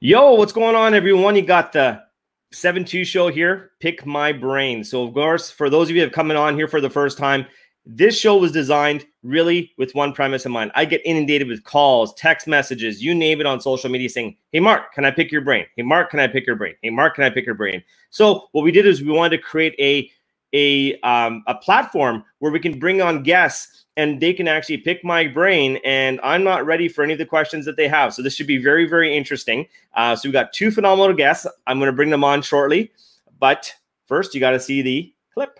Yo, what's going on, everyone? You got the 7 2 show here, Pick My Brain. So, of course, for those of you that have coming on here for the first time, this show was designed really with one premise in mind. I get inundated with calls, text messages, you name it on social media saying, Hey, Mark, can I pick your brain? Hey, Mark, can I pick your brain? Hey, Mark, can I pick your brain? So, what we did is we wanted to create a a um, a platform where we can bring on guests and they can actually pick my brain and i'm not ready for any of the questions that they have. So this should be very very interesting. Uh, so we've got two phenomenal guests. I'm going to bring them on shortly. But first you got to see the clip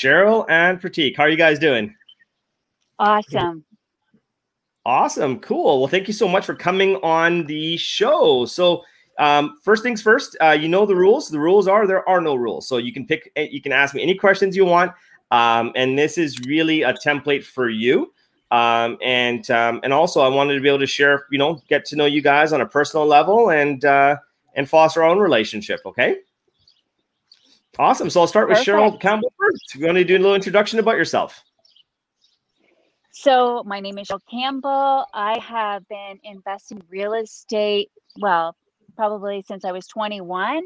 Cheryl and Pratik, how are you guys doing? Awesome. Awesome. Cool. Well, thank you so much for coming on the show. So, um, first things first, uh, you know the rules. The rules are there are no rules. So you can pick, eh, you can ask me any questions you want. Um, and this is really a template for you. Um, and um, and also, I wanted to be able to share, you know, get to know you guys on a personal level and uh, and foster our own relationship. Okay. Awesome. So I'll start with Perfect. Cheryl Campbell first. You want to do a little introduction about yourself? So my name is Cheryl Campbell. I have been investing real estate, well, probably since I was 21,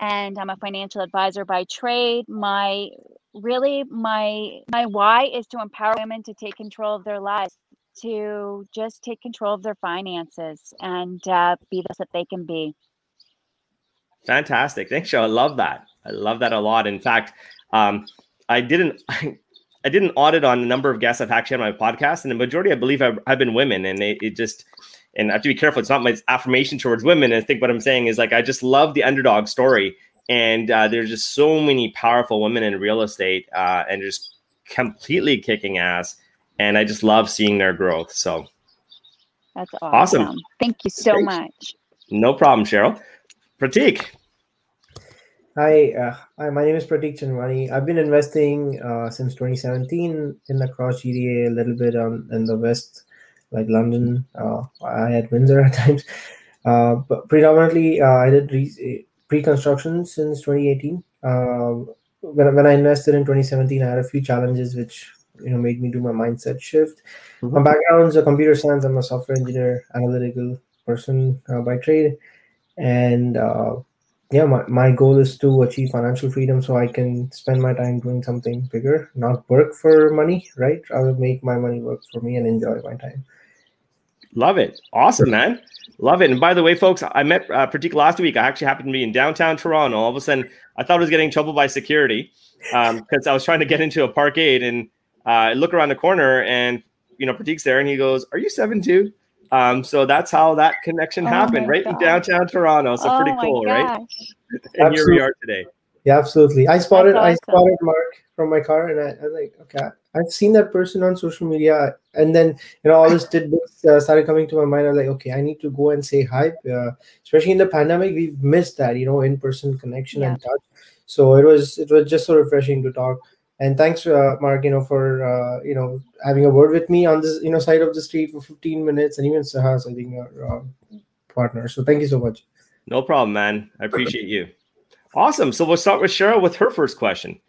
and I'm a financial advisor by trade. My really my my why is to empower women to take control of their lives, to just take control of their finances, and uh, be the best that they can be. Fantastic. Thanks, Cheryl. I love that. I love that a lot. In fact, um, I didn't. I did an audit on the number of guests I've actually had on my podcast, and the majority, I believe, have, have been women. And it, it, just, and I have to be careful. It's not my affirmation towards women. And I think what I'm saying is like I just love the underdog story, and uh, there's just so many powerful women in real estate, uh, and just completely kicking ass. And I just love seeing their growth. So that's awesome. awesome. Thank you so much. No problem, Cheryl. Pratik. Hi, uh, hi, my name is Pratik Chandwani. I've been investing uh, since 2017 in across GTA, a little bit on in the west, like London. Uh, I had Windsor at times, uh, but predominantly uh, I did re- pre-construction since 2018. Um, when, when I invested in 2017, I had a few challenges which you know made me do my mindset shift. Mm-hmm. My background is a computer science. I'm a software engineer, analytical person uh, by trade, and yeah my, my goal is to achieve financial freedom so i can spend my time doing something bigger not work for money right? I will make my money work for me and enjoy my time. Love it. Awesome man. Love it. And by the way folks i met uh, Pratik last week. I actually happened to be in downtown toronto. All of a sudden i thought i was getting in trouble by security because um, i was trying to get into a parkade and uh, i look around the corner and you know Pratik's there and he goes are you seven two um, so that's how that connection oh happened, right God. in downtown Toronto. So oh pretty cool, right? and here we are today. Yeah, absolutely. I spotted awesome. I spotted Mark from my car, and I, I was like, okay, I've seen that person on social media, and then you know all this did uh, started coming to my mind. I was like, okay, I need to go and say hi. Uh, especially in the pandemic, we've missed that, you know, in person connection yeah. and touch. So it was it was just so refreshing to talk and thanks uh, mark you know for uh, you know having a word with me on this you know side of the street for 15 minutes and even sahas i think our uh, partner. So thank you so much. No problem man. I appreciate you. Awesome. So we'll start with cheryl with her first question.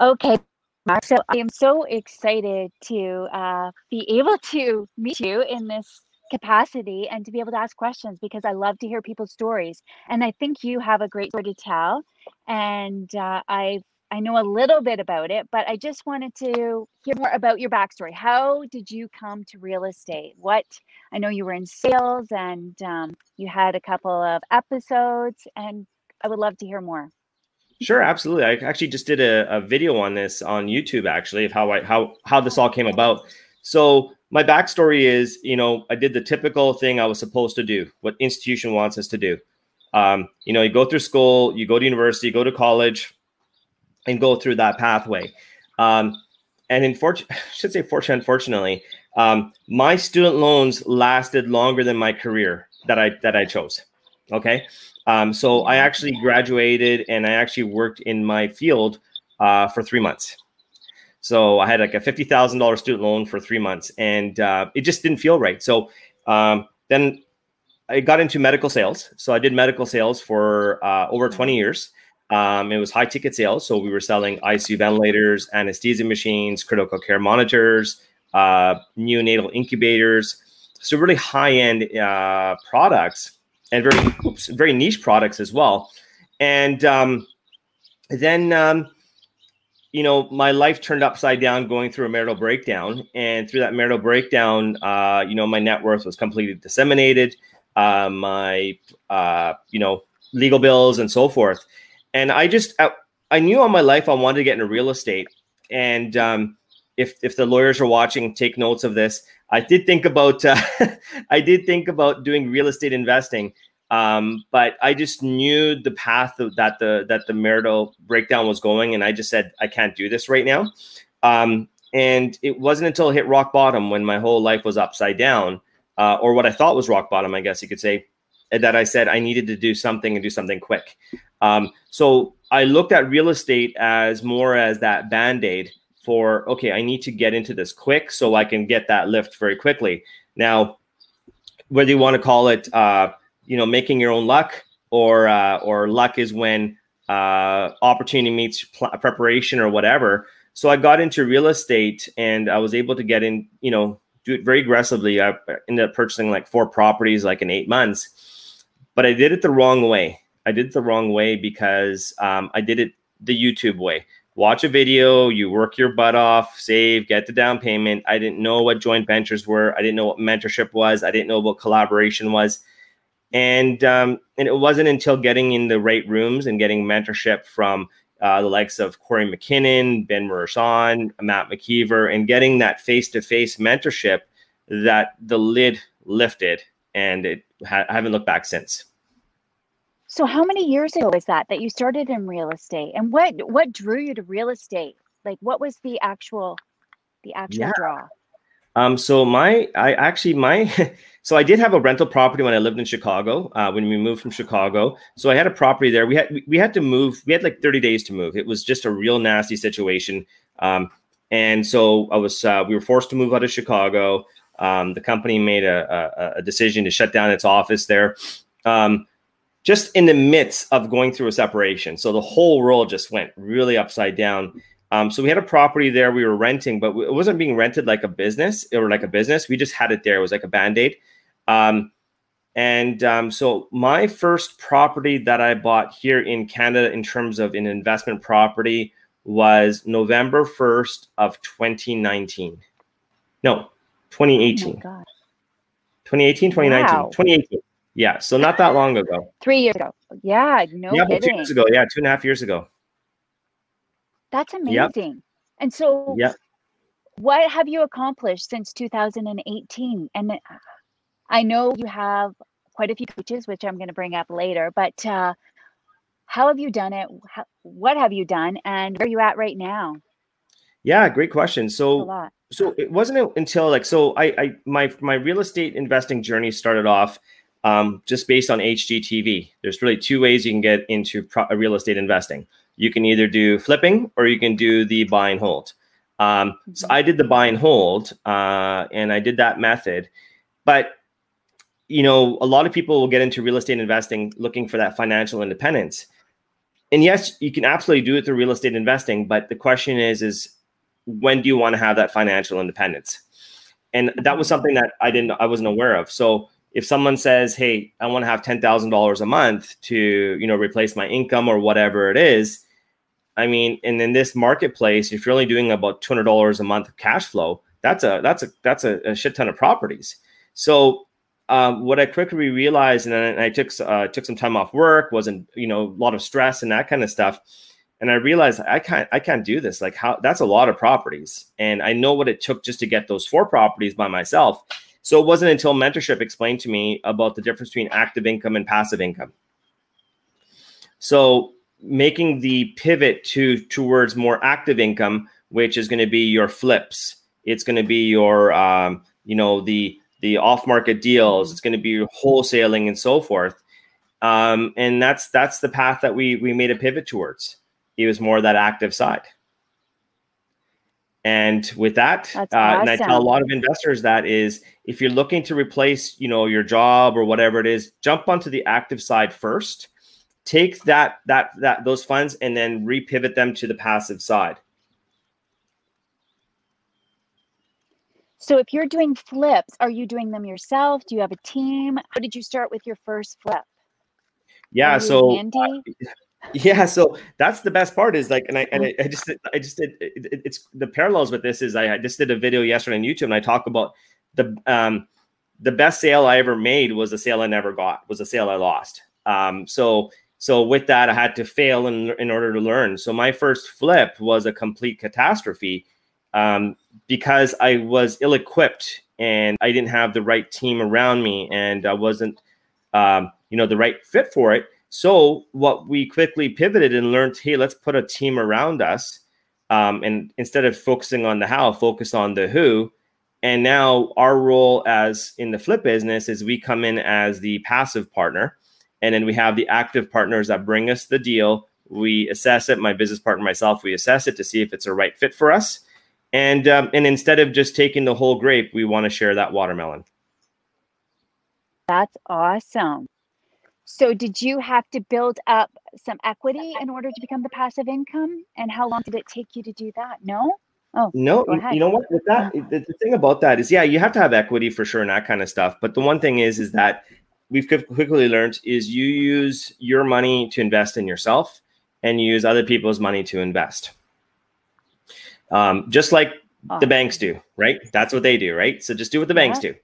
Okay mark. So i am so excited to uh, be able to meet you in this capacity and to be able to ask questions because I love to hear people's stories. And I think you have a great story to tell. And uh, I've I know a little bit about it, but I just wanted to hear more about your backstory. How did you come to real estate? What I know you were in sales and um, you had a couple of episodes, and I would love to hear more. Sure, absolutely. I actually just did a, a video on this on YouTube, actually, of how I how how this all came about. So my backstory is, you know, I did the typical thing I was supposed to do, what institution wants us to do. Um, you know, you go through school, you go to university, you go to college, and go through that pathway. Um, and in I should say fortunately, unfortunately, um, my student loans lasted longer than my career that I that I chose. Okay, um, so I actually graduated and I actually worked in my field uh, for three months. So I had like a fifty thousand dollars student loan for three months, and uh, it just didn't feel right. So um, then I got into medical sales. So I did medical sales for uh, over 20 years. Um, it was high ticket sales. So we were selling ICU ventilators, anesthesia machines, critical care monitors, uh, neonatal incubators. So really high end uh, products and very oops, very niche products as well. And um, then um, you know my life turned upside down going through a marital breakdown, and through that marital breakdown, uh, you know my net worth was completely disseminated. Uh, my uh, you know legal bills and so forth, and I just I, I knew all my life I wanted to get into real estate, and um, if if the lawyers are watching, take notes of this. I did think about uh, I did think about doing real estate investing, um, but I just knew the path that the that the marital breakdown was going, and I just said I can't do this right now. Um, and it wasn't until I hit rock bottom when my whole life was upside down, uh, or what I thought was rock bottom, I guess you could say, that I said I needed to do something and do something quick. Um, so I looked at real estate as more as that band aid for okay, I need to get into this quick so I can get that lift very quickly. Now, whether you want to call it, uh, you know, making your own luck, or uh, or luck is when uh, opportunity meets pl- preparation or whatever. So I got into real estate and I was able to get in, you know, do it very aggressively. I ended up purchasing like four properties like in eight months, but I did it the wrong way. I did it the wrong way because um, I did it the YouTube way watch a video, you work your butt off, save, get the down payment. I didn't know what joint ventures were. I didn't know what mentorship was. I didn't know what collaboration was. And um, and it wasn't until getting in the right rooms and getting mentorship from uh, the likes of Corey McKinnon, Ben Mershon, Matt McKeever, and getting that face-to-face mentorship that the lid lifted, and it ha- I haven't looked back since. So how many years ago was that that you started in real estate? And what what drew you to real estate? Like what was the actual the actual yeah. draw? Um, so my I actually my so I did have a rental property when I lived in Chicago, uh, when we moved from Chicago. So I had a property there. We had we had to move, we had like 30 days to move. It was just a real nasty situation. Um, and so I was uh, we were forced to move out of Chicago. Um, the company made a, a, a, decision to shut down its office there. Um, just in the midst of going through a separation. So the whole world just went really upside down. Um, so we had a property there we were renting, but it wasn't being rented like a business or like a business. We just had it there. It was like a band aid. Um, and um, so my first property that I bought here in Canada in terms of an investment property was November 1st of 2019. No, 2018. Oh 2018, 2019, wow. 2018. Yeah, so not that long ago. Three years ago. Yeah, no yeah, kidding. two years ago. Yeah, two and a half years ago. That's amazing. Yep. And so, yeah, what have you accomplished since 2018? And I know you have quite a few coaches, which I'm going to bring up later. But uh, how have you done it? How, what have you done, and where are you at right now? Yeah, great question. So, so it wasn't until like so I, I my my real estate investing journey started off um, just based on HGTV. There's really two ways you can get into pro- uh, real estate investing. You can either do flipping or you can do the buy and hold. Um, so I did the buy and hold, uh, and I did that method. But you know, a lot of people will get into real estate investing looking for that financial independence. And yes, you can absolutely do it through real estate investing, but the question is, is when do you want to have that financial independence? And that was something that I didn't, I wasn't aware of. So if someone says, "Hey, I want to have ten thousand dollars a month to you know replace my income or whatever it is," I mean, and in this marketplace, if you're only doing about two hundred dollars a month of cash flow, that's a that's a that's a, a shit ton of properties. So um, what I quickly realized, and then I took uh, took some time off work, wasn't you know a lot of stress and that kind of stuff, and I realized I can't I can't do this. Like how that's a lot of properties, and I know what it took just to get those four properties by myself. So it wasn't until mentorship explained to me about the difference between active income and passive income. So making the pivot to towards more active income, which is going to be your flips. It's going to be your um, you know the the off market deals. It's going to be your wholesaling and so forth. Um, and that's that's the path that we we made a pivot towards. It was more that active side. And with that, uh, awesome. and I tell a lot of investors that is if you're looking to replace, you know, your job or whatever it is, jump onto the active side first. Take that that that those funds and then repivot them to the passive side. So if you're doing flips, are you doing them yourself? Do you have a team? How did you start with your first flip? Yeah, so handy? Yeah so that's the best part is like and i and I, I just i just did it, it- it's the parallels with this is I, I just did a video yesterday on youtube and i talk about the um the best sale i ever made was a sale i never got was a sale i lost. Um so so with that i had to fail in, in order to learn. So my first flip was a complete catastrophe um because i was ill-equipped and i didn't have the right team around me and i wasn't um you know the right fit for it so what we quickly pivoted and learned, hey, let's put a team around us, um, and instead of focusing on the how, focus on the who. And now our role as in the flip business is we come in as the passive partner, and then we have the active partners that bring us the deal. We assess it. My business partner, myself, we assess it to see if it's a right fit for us. And um, and instead of just taking the whole grape, we want to share that watermelon. That's awesome. So did you have to build up some equity in order to become the passive income? And how long did it take you to do that? No? Oh, No, you, know what? With that, the, the thing about that is, yeah, you have to have equity for sure and that kind of stuff. But the one thing is, is that we've quickly learned is you use your money to invest in yourself, and you use other people's money to invest. Um, just like the banks do, right? That's what they do, right? So just do what the banks do.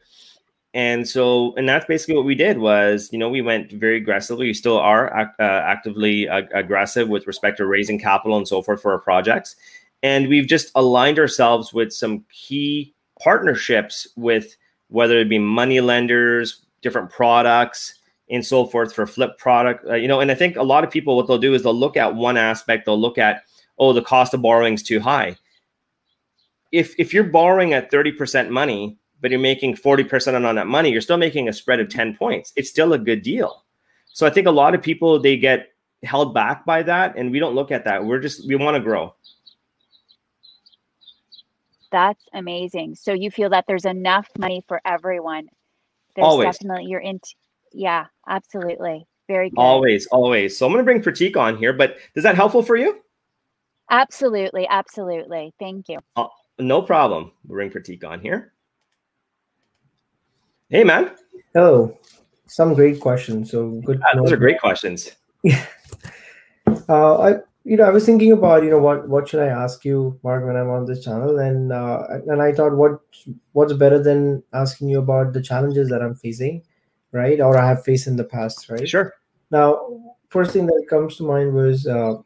And so, and that's basically what we did was, you know, we went very aggressively. We still are uh, actively uh, aggressive with respect to raising capital and so forth for our projects. And we've just aligned ourselves with some key partnerships with whether it be money lenders, different products, and so forth for flip product. Uh, you know, and I think a lot of people, what they'll do is they'll look at one aspect. They'll look at, oh, the cost of borrowing is too high. If if you're borrowing at thirty percent money, but you're making forty percent on that money, you're still making a spread of ten points. It's still a good deal. So I think a lot of people they get held back by that, and we don't look at that. We're just we want to grow. That's amazing. So you feel that there's enough money for everyone. There's Always. definitely you're in yeah, absolutely. Very good. Always, always. So I'm going to bring Pratik on here, but is that helpful for you? Absolutely, absolutely. Thank you. Uh, no problem. We'll bring Pratik on here. Hey, man. Hello. Some great questions. So good. Ah, to those are great questions. Uh, I, you know, I was thinking about, you know, what what should I ask you, Mark, when I'm on this channel, and uh, and I thought, what what's better than asking you about the challenges that I'm facing, right, or I have faced in the past, right? Sure. Now, first thing that comes to mind was, uh,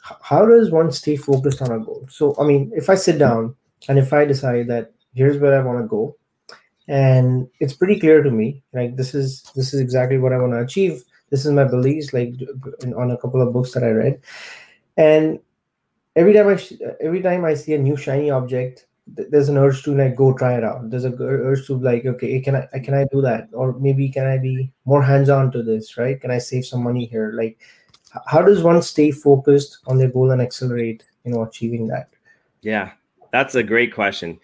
how does one stay focused on a goal? So, I mean, if I sit down and if I decide that here's where I want to go, and it's pretty clear to me, like this is this is exactly what I want to achieve. This is my beliefs, like on a couple of books that I read, and every time I every time I see a new shiny object, th- there's an urge to like go try it out. There's a urge to like, okay, can I can I do that, or maybe can I be more hands on to this, right? Can I save some money here? Like, how does one stay focused on their goal and accelerate, you know, achieving that? Yeah, that's a great question.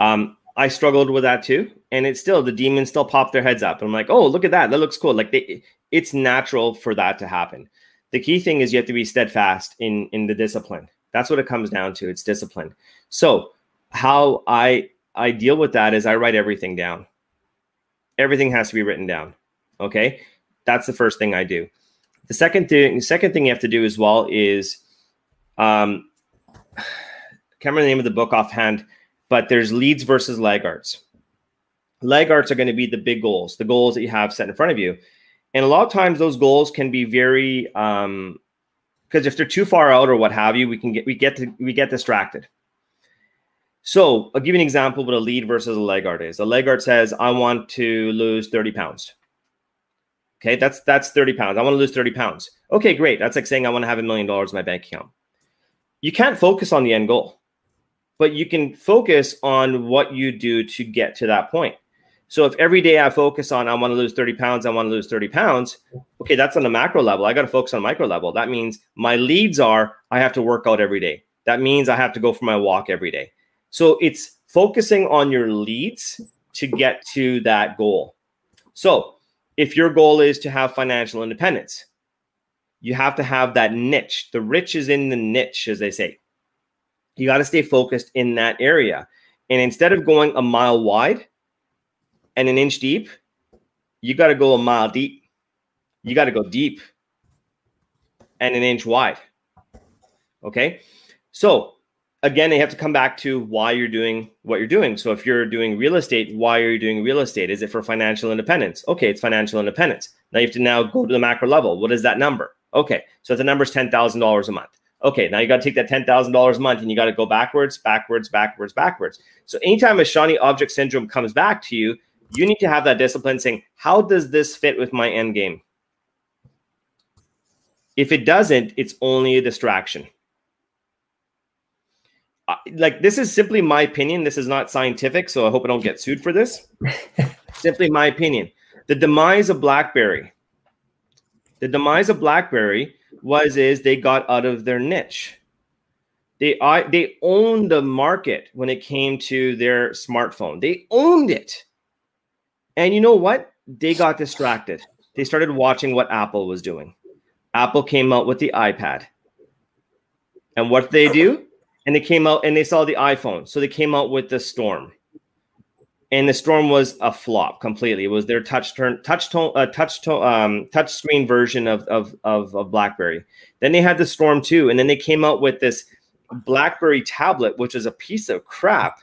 Um, I struggled with that too, and it's still the demons still pop their heads up. I'm like, oh, look at that, that looks cool. Like they, it's natural for that to happen. The key thing is you have to be steadfast in in the discipline. That's what it comes down to. It's discipline. So how I I deal with that is I write everything down. Everything has to be written down. Okay, that's the first thing I do. The second thing, the second thing you have to do as well is, um, can't remember the name of the book offhand, but there's leads versus laggards. Laggards are going to be the big goals, the goals that you have set in front of you, and a lot of times those goals can be very, um, because if they're too far out or what have you, we can get we get to, we get distracted. So I'll give you an example what a lead versus a laggard is. A laggard says, I want to lose 30 pounds. Okay, that's that's 30 pounds. I want to lose 30 pounds. Okay, great. That's like saying I want to have a million dollars in my bank account. You can't focus on the end goal, but you can focus on what you do to get to that point. So if every day I focus on I want to lose 30 pounds, I want to lose 30 pounds, okay, that's on the macro level. I got to focus on micro level. That means my leads are I have to work out every day. That means I have to go for my walk every day. So it's focusing on your leads to get to that goal. So if your goal is to have financial independence, you have to have that niche. The rich is in the niche, as they say. You got to stay focused in that area. And instead of going a mile wide and an inch deep, you got to go a mile deep. You got to go deep and an inch wide. Okay. So again, they have to come back to why you're doing what you're doing. So if you're doing real estate, why are you doing real estate? Is it for financial independence? Okay, it's financial independence. Now you have to now go to the macro level. What is that number? Okay, so the number is ten thousand dollars a month. Okay, now you got to take that ten thousand dollars a month and you got to go backwards, backwards, backwards, backwards. So anytime a shiny object syndrome comes back to you, you need to have that discipline saying, how does this fit with my end game? If it doesn't, it's only a distraction like this is simply my opinion. This is not scientific, so I hope I don't get sued for this. simply my opinion. The demise of BlackBerry. The demise of BlackBerry was is they got out of their niche. They I, they owned the market when it came to their smartphone. They owned it. And you know what? They got distracted. They started watching what Apple was doing. Apple came out with the iPad. And what did they do? and they came out and they saw the iPhone. So they came out with the Storm. And the Storm was a flop completely. It was their touch turn touch tone uh, touch tone um, touch screen version of, of of of BlackBerry. Then they had the Storm too, and then they came out with this BlackBerry tablet which is a piece of crap.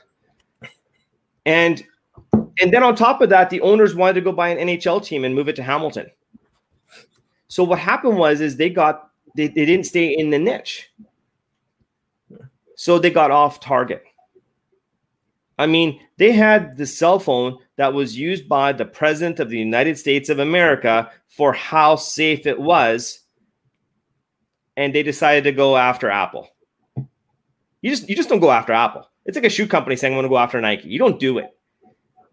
And and then on top of that the owners wanted to go buy an NHL team and move it to Hamilton. So what happened was is they got they, they didn't stay in the niche so they got off target. I mean, they had the cell phone that was used by the president of the United States of America for how safe it was, and they decided to go after Apple. You just you just don't go after Apple. It's like a shoe company saying I want to go after Nike. You don't do it.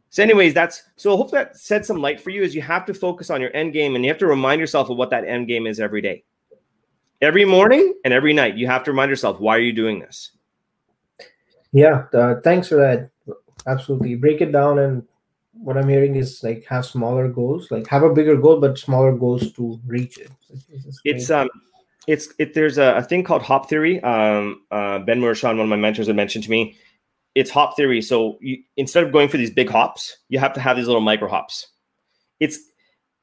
So, anyways, that's so I hope that said some light for you. Is you have to focus on your end game, and you have to remind yourself of what that end game is every day every morning and every night you have to remind yourself why are you doing this yeah uh, thanks for that absolutely. Break it down and what i'm hearing is like have smaller goals like have a bigger goal but smaller goals to reach it. It's um it's it there's a, a thing called hop theory. Um uh, ben Mershon, one of my mentors had mentioned to me it's hop theory. So you, instead of going for these big hops you have to have these little micro hops. It's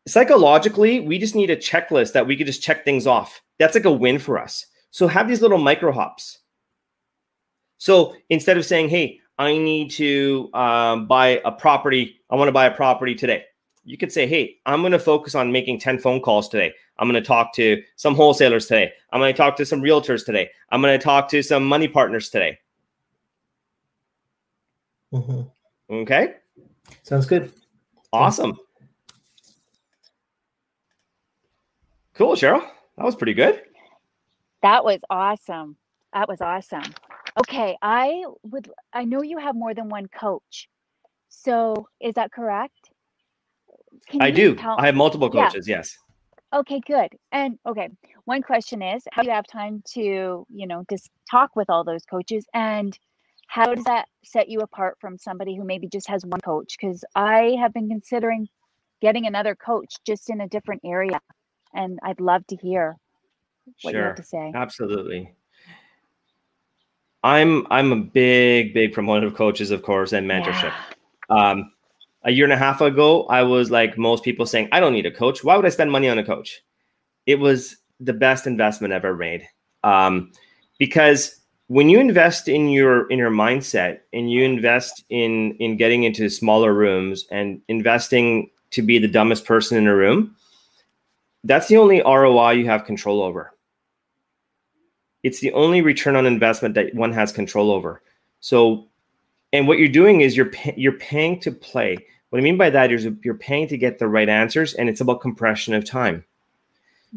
psychologically we just need a checklist that we could just check things off. That's like a win for us. So have these little micro hops. So instead of saying, hey, I need to um, buy a property, I want to buy a property today. You could say, hey, I'm going to focus on making 10 phone calls today. I'm going to talk to some wholesalers today. I'm going to talk to some realtors today. I'm going to talk to some money partners today. Mm-hmm. Okay. Sounds good. Awesome. Cool, Cheryl. That was pretty good. That was awesome. That was awesome. Okay, I would I know you have more than one coach. So, is that correct? I do. I have multiple coaches, yeah. yes. Okay, good. And okay, one question is how do you have time to, you know, just talk with all those coaches and how does that set you apart from somebody who maybe just has one coach? Because I have been considering getting another coach just in a different area and I'd love to hear what sure. you have to say. Absolutely. I'm I'm a big big proponent of coaches, of course, and mentorship. Yeah. Um, a year and a half ago, I was like most people saying, "I don't need a coach. Why would I spend money on a coach?" It was the best investment ever made um, because when you invest in your in your mindset and you invest in in getting into smaller rooms and investing to be the dumbest person in a room, that's the only ROI you have control over. It's the only return on investment that one has control over. So, and what you're doing is you're pay, you're paying to play. What I mean by that is you're paying to get the right answers, and it's about compression of time.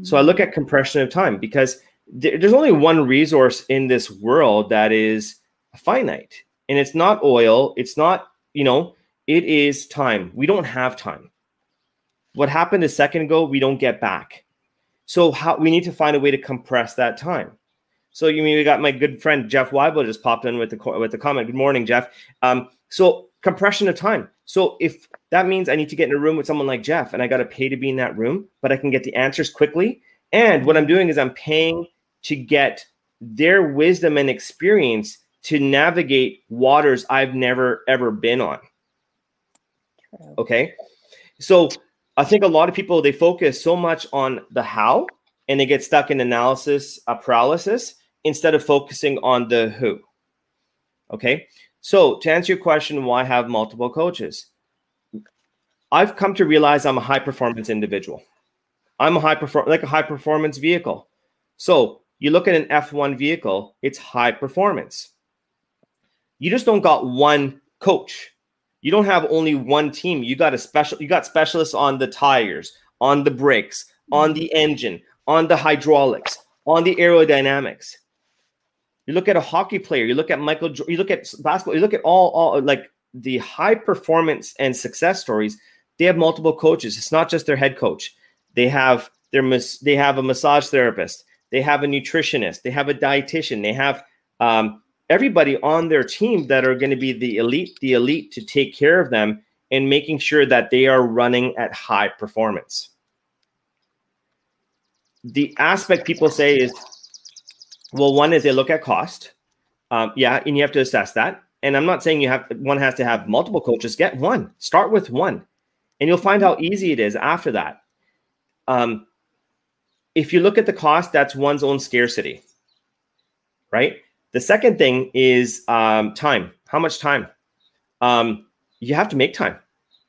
So I look at compression of time because th- there's only one resource in this world that is finite, and it's not oil. It's not you know. It is time. We don't have time what happened a second ago we don't get back so how we need to find a way to compress that time So you mean we got my good friend Jeff Weibel just popped in with the with the comment. Good morning, Jeff. Um, so compression of time. So if that means I need to get in a room with someone like Jeff and I got to pay to be in that room, but I can get the answers quickly. And what I'm doing is I'm paying to get their wisdom and experience to navigate waters I've never ever been on. Okay. So I think a lot of people they focus so much on the how and they get stuck in analysis uh, paralysis instead of focusing on the who. Okay. So to answer your question, why have multiple coaches? I've come to realize I'm a high performance individual. I'm a high perform like a high performance vehicle. So you look at an F1 vehicle, it's high performance. You just don't got one coach. You don't have only one team. You got a special you got specialists on the tires, on the brakes, on mm-hmm. the engine, on the hydraulics, on the aerodynamics. You look at a hockey player, you look at Michael, you look at basketball, you look at all, all like the high performance and success stories. They have multiple coaches. It's not just their head coach. They have their they have a massage therapist. They have a nutritionist. They have a dietitian. They have um, everybody on their team that are going to be the elite, the elite to take care of them and making sure that they are running at high performance. The aspect people say is well, one is they look at cost. Um, yeah, and you have to assess that. And I'm not saying you have one has to have multiple coaches. Get one. Start with one, and you'll find how easy it is after that. Um, if you look at the cost, that's one's own scarcity, right? The second thing is um, time. How much time? Um, you have to make time.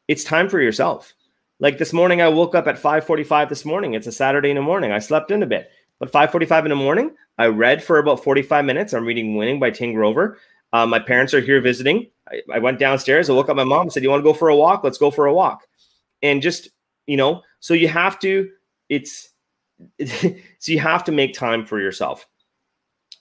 It's time for yourself. Like this morning, I woke up at 5:45 this morning. It's a Saturday in the morning. I slept in a bit. But 5:45 in the morning, I read for about 45 minutes. I'm reading Winning by Tim Grover. Uh, my parents are here visiting. I, I, went downstairs. I woke up my mom and said, "You want to go for a walk? Let's go for a walk." And just you know, so you have to. It's so you have to make time for yourself.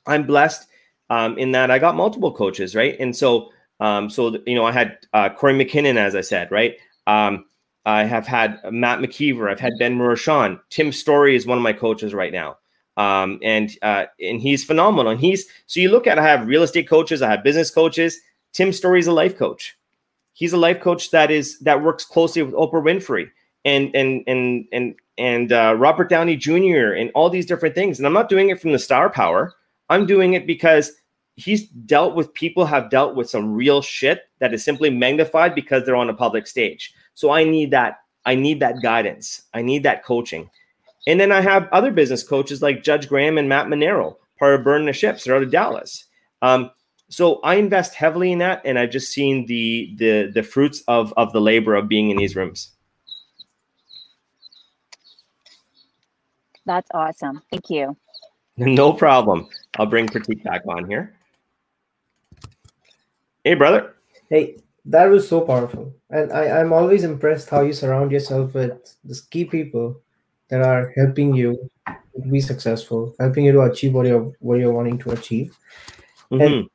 I'm blessed um, in that I got multiple coaches, right? And so, um, so you know, I had uh, Corey McKinnon, as I said, right? Um, I have had Matt McKeever. I've had Ben Mershon. Tim Storey is one of my coaches right now um, and uh, and he's phenomenal. And he's so you look at I have real estate coaches, I have business coaches. Tim Storey is a life coach. He's a life coach that is that works closely with Oprah Winfrey and and and and and uh, Robert Downey Jr. and all these different things. And I'm not doing it from the star power. I'm doing it because he's dealt with people have dealt with some real shit that is simply magnified because they're on a public stage. So I need that. I need that guidance. I need that coaching. And then I have other business coaches like Judge Graham and Matt Manero, part of Burn the Ships. They're out of Dallas. Um, so I invest heavily in that, and I've just seen the the the fruits of of the labor of being in these rooms. That's awesome. Thank you. No problem. I'll bring Pratik back on here. Hey, brother. Hey, that was so powerful. And I, I'm always impressed how you surround yourself with these key people that are helping you be successful, helping you to achieve what you're what you're wanting to achieve. Mm-hmm. And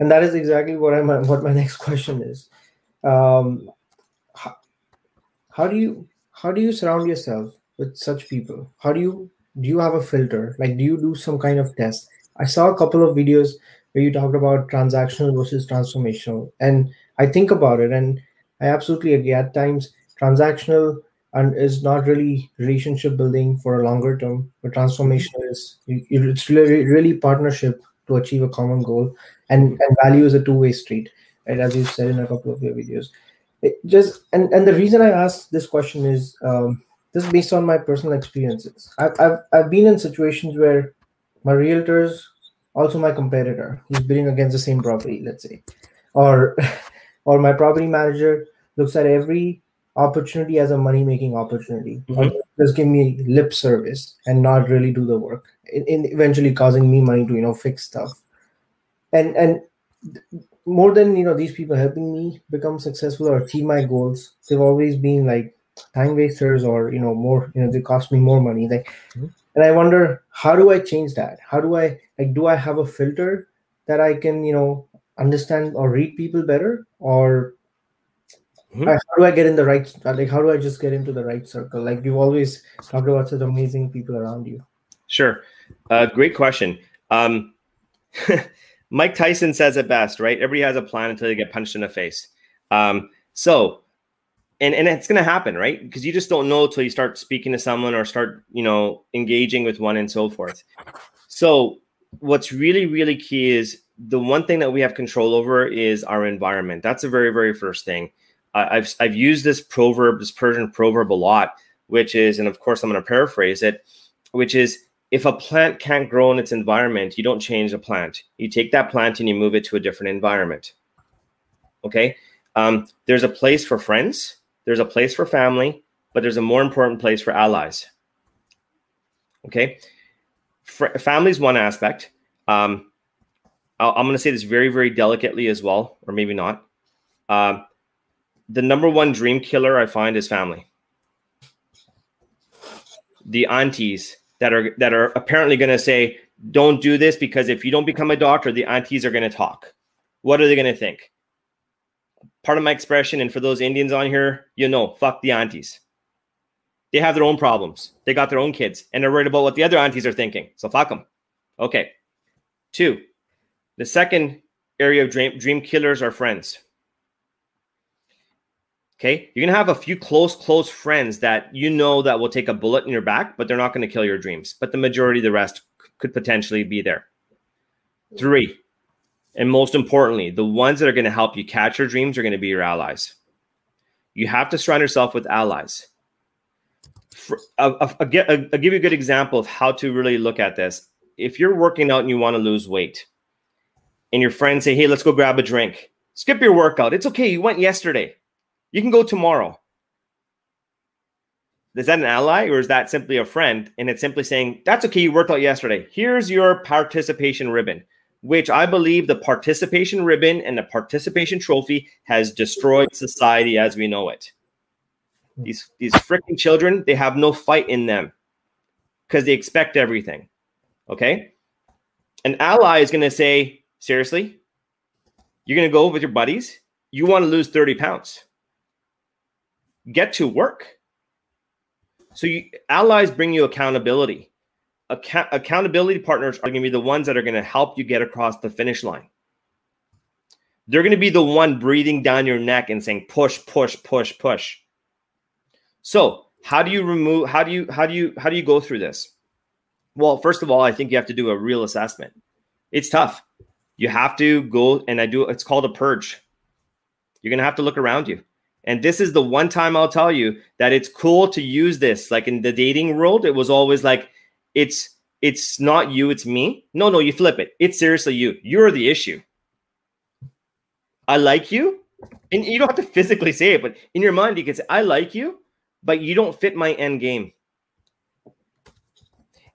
and that is exactly what I'm what my next question is. Um, how, how do you how do you surround yourself with such people? How do you do you have a filter? Like do you do some kind of test? I saw a couple of videos where you talked about transactional versus transformational, and I think about it, and I absolutely agree. At times, transactional and is not really relationship building for a longer term but transformation is it's really really partnership to achieve a common goal and and value is a two-way street right? As you said in a couple of your videos. It just and and the reason i asked this question is um, this is based on my personal experiences. I've, I've i've been in situations where my realtors also my competitor he's bidding against the same property let's say or or my property manager looks at every opportunity as a money making opportunity. Mm-hmm. just give me lip service and not really do the work. In, in, eventually causing me money to you know fix stuff. And and more than you know these people helping me become successful or achieve my goals they've always been like time wasters or you know more you know they cost me more money. Like mm-hmm. and i wonder how do i change that? How do i like do i have a filter that i can you know understand or read people better? Or Mm-hmm. How do I get in the right? Like, how do I just get into the right circle? Like, you've always talked about such amazing people around you. Sure, uh, great question. Um, Mike Tyson says it best, right? Everybody has a plan until they get punched in the face. Um, so, and and it's going to happen, right? Because you just don't know until you start speaking to someone or start, you know, engaging with one and so forth. So, what's really really key is the one thing that we have control over is our environment. That's the very very first thing. I've I've used this proverb, this Persian proverb a lot, which is, and of course I'm going to paraphrase it, which is if a plant can't grow in its environment, you don't change the plant. You take that plant and you move it to a different environment. Okay. Um, there's a place for friends, there's a place for family, but there's a more important place for allies. Okay. Fr- family is one aspect. Um, i am going to say this very, very delicately as well, or maybe not. Uh, the number one dream killer I find is family. The aunties, that are that are apparently going to say don't do this because if you don't become a doctor the aunties are going to talk. What are they going to think? Part of my expression and for those indians on here you know fuck the aunties. They have their own problems. They got their own kids and they're worried about what the other aunties are thinking. So fuck them okay. Two the second area of dream, dream killers are friends Okay. You're going to have a few close, close friends that you know that will take a bullet in your back, but they're not going to kill your dreams. But the majority of the rest could potentially be there. Three, and most importantly, the ones that are going to help you catch your dreams are going to be your allies. You have to surround yourself with allies. For, I'll, I'll, give you a good example of how to really look at this. If you're working out and you want to lose weight, and your friends say, Hey, let's go grab a drink, skip your workout. It's okay. You went yesterday you can go tomorrow. Is that an ally or is that simply a friend? And it's simply saying, that's okay, you worked out yesterday. Here's your participation ribbon, which I believe the participation ribbon and the participation trophy has destroyed society as we know it. These, these freaking children, they have no fight in them because they expect everything. Okay. An ally is going to say, seriously, you're going to go with your buddies. You want to lose 30 pounds get to work. So you, allies bring you accountability. Account, accountability partners are going to be the ones that are going to help you get across the finish line. They're going to be the one breathing down your neck and saying push, push, push, push. So, how do you remove how do you how do you how do you go through this? Well, first of all, I think you have to do a real assessment. It's tough. You have to go and I do it's called a purge. You're going to have to look around you. And this is the one time I'll tell you that it's cool to use this. Like in the dating world, it was always like, it's it's not you, it's me. No, no, you flip it. It's seriously you. You're the issue. I like you. And you don't have to physically say it, but in your mind, you can say, I like you, but you don't fit my end game.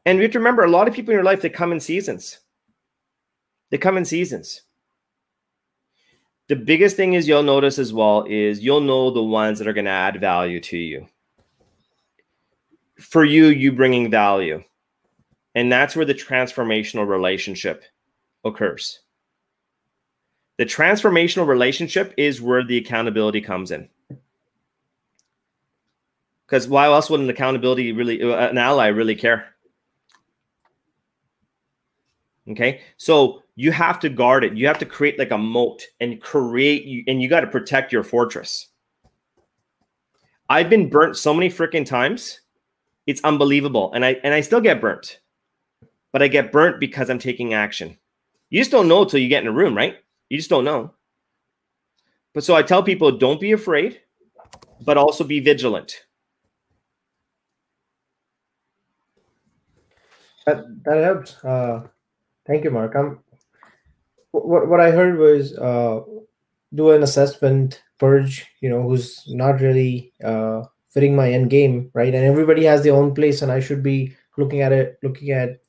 And you have to remember a lot of people in your life, they come in seasons. They come in seasons the biggest thing is you'll notice as well is you'll know the ones that are going to add value to you. For you, you bringing value. And that's where the transformational relationship occurs. The transformational relationship is where the accountability comes in. Because why else would an accountability really, uh, an ally really care? Okay. So you have to guard it. You have to create like a moat and create and you got to protect your fortress. I've been burnt so many freaking times. It's unbelievable. And I and I still get burnt. But I get burnt because I'm taking action. You just don't know until you get in a room, right? You just don't know. But so I tell people don't be afraid, but also be vigilant. That that helps. Uh, thank you, Mark. I'm what what I heard was uh, do an assessment purge. You know, who's not really uh, fitting my end game, right? And everybody has their own place, and I should be looking at it, looking at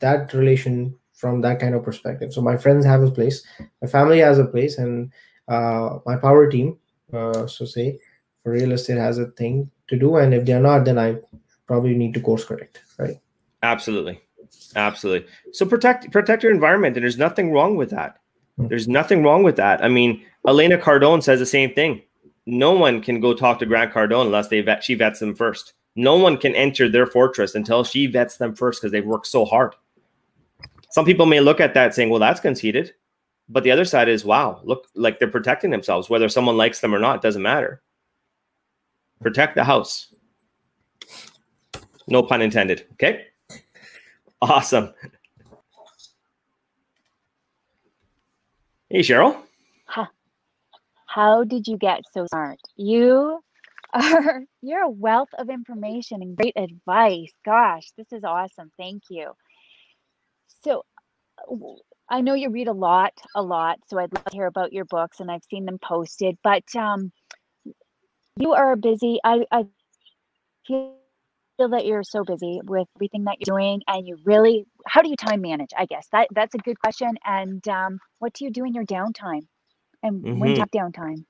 that relation from that kind of perspective. So my friends have a place, my family has a place, and uh, my power team, uh, so say, for real estate has a thing to do. And if they're not, then I probably need to course correct, right? Absolutely. Absolutely. So protect protect your environment, and there's nothing wrong with that. Hmm. There's nothing wrong with that. I mean, Elena Cardone says the same thing. No one can go talk to Grant Cardone unless they vet, she vets them first. No one can enter their fortress until she vets them first because they've worked so hard. Some people may look at that saying, well, that's conceited. But the other side is, wow, look like they're protecting themselves. Whether someone likes them or not doesn't matter. Protect the house. No pun intended. Okay. Awesome. Hey, Cheryl. How, how did you get so smart? You are you're a wealth of information and great advice. Gosh, this is awesome. Thank you. So I know you read a lot, a lot. So I'd love to hear about your books, and I've seen them posted. But um, you are busy. I, I feel that you're so busy with everything that you're doing, and you really. How do you time manage? I guess that that's a good question. And um, what do you do in your downtime? And mm-hmm. when do you have downtime?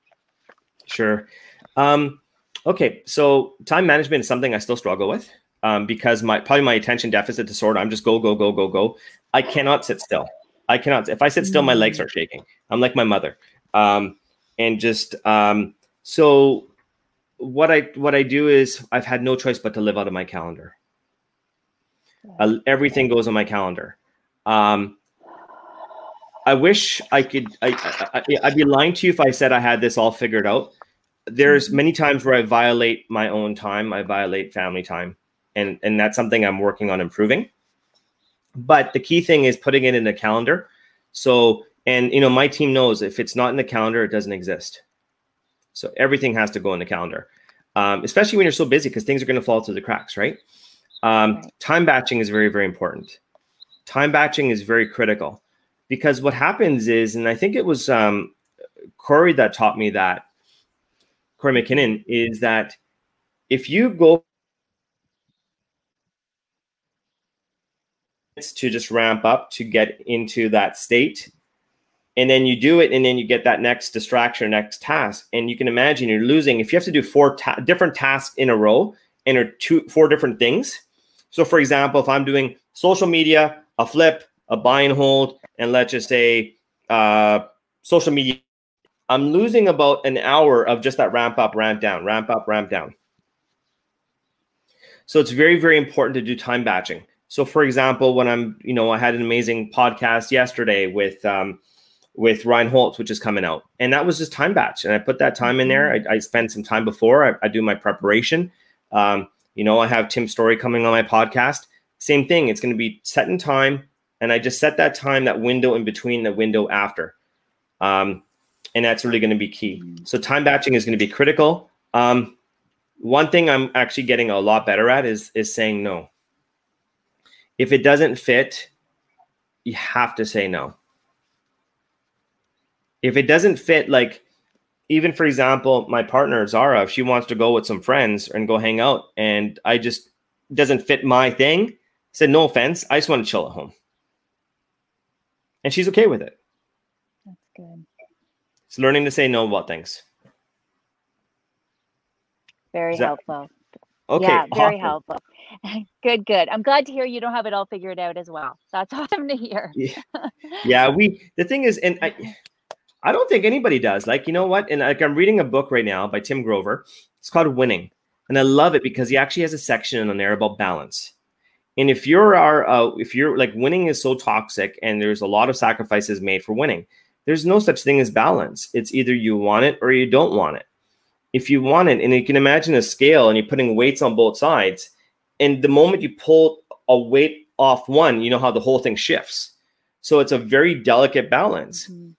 Sure. Um, okay, so time management is something I still struggle with um, because my probably my attention deficit disorder. I'm just go go go go go. I cannot sit still. I cannot. If I sit still, my legs are shaking. I'm like my mother. Um, and just um, so what I what I do is I've had no choice but to live out of my calendar. Uh, everything goes on my calendar. Um, I wish I could. I, I I'd be lying to you if I said I had this all figured out. There's mm-hmm. many times where I violate my own time. I violate family time, and and that's something I'm working on improving. But the key thing is putting it in the calendar. So, and you know, my team knows if it's not in the calendar, it doesn't exist. So everything has to go in the calendar, um, especially when you're so busy because things are going to fall through the cracks, right? Um, time batching is very, very important. Time batching is very critical because what happens is, and I think it was um, Corey that taught me that, Corey McKinnon, is that if you go to just ramp up to get into that state and then you do it and then you get that next distraction next task. And you can imagine you're losing if you have to do four ta- different tasks in a row and are two four different things. So for example if i'm doing social media a flip a buy and hold and let's just say uh, social media i'm losing about an hour of just that ramp up ramp down ramp up ramp down. So it's very very important to do time batching. So, for example, when I'm, you know, I had an amazing podcast yesterday with um, with Ryan Holtz, which is coming out, and that was just time batch, and I put that time in there. I, I spend some time before I, I do my preparation. Um, you know, I have Tim Storey coming on my podcast. Same thing. It's going to be set in time, and I just set that time, that window in between, the window after, um, and that's really going to be key. So, time batching is going to be critical. Um, one thing I'm actually getting a lot better at is is saying no if it doesn't fit, you have to say no. If it doesn't fit, like even for example, my partner Zara, if she wants to go with some friends and go hang out, and I just doesn't fit my thing, said no offense, I just want to chill at home, and she's okay with it. That's good. It's learning to say no about things. Very that, helpful. Okay. Yeah, very awesome. helpful. good, good. I'm glad to hear you don't have it all figured out as well. That's awesome to hear. yeah. yeah, we the thing is, and I I don't think anybody does. Like, you know what? And like I'm reading a book right now by Tim Grover. It's called Winning. And I love it because he actually has a section on there about balance. And if you're our uh, if you're like winning is so toxic and there's a lot of sacrifices made for winning, there's no such thing as balance. It's either you want it or you don't want it. If you want it, and you can imagine a scale and you're putting weights on both sides, and the moment you pull a weight off one, you know how the whole thing shifts. So it's a very delicate balance. Mm-hmm.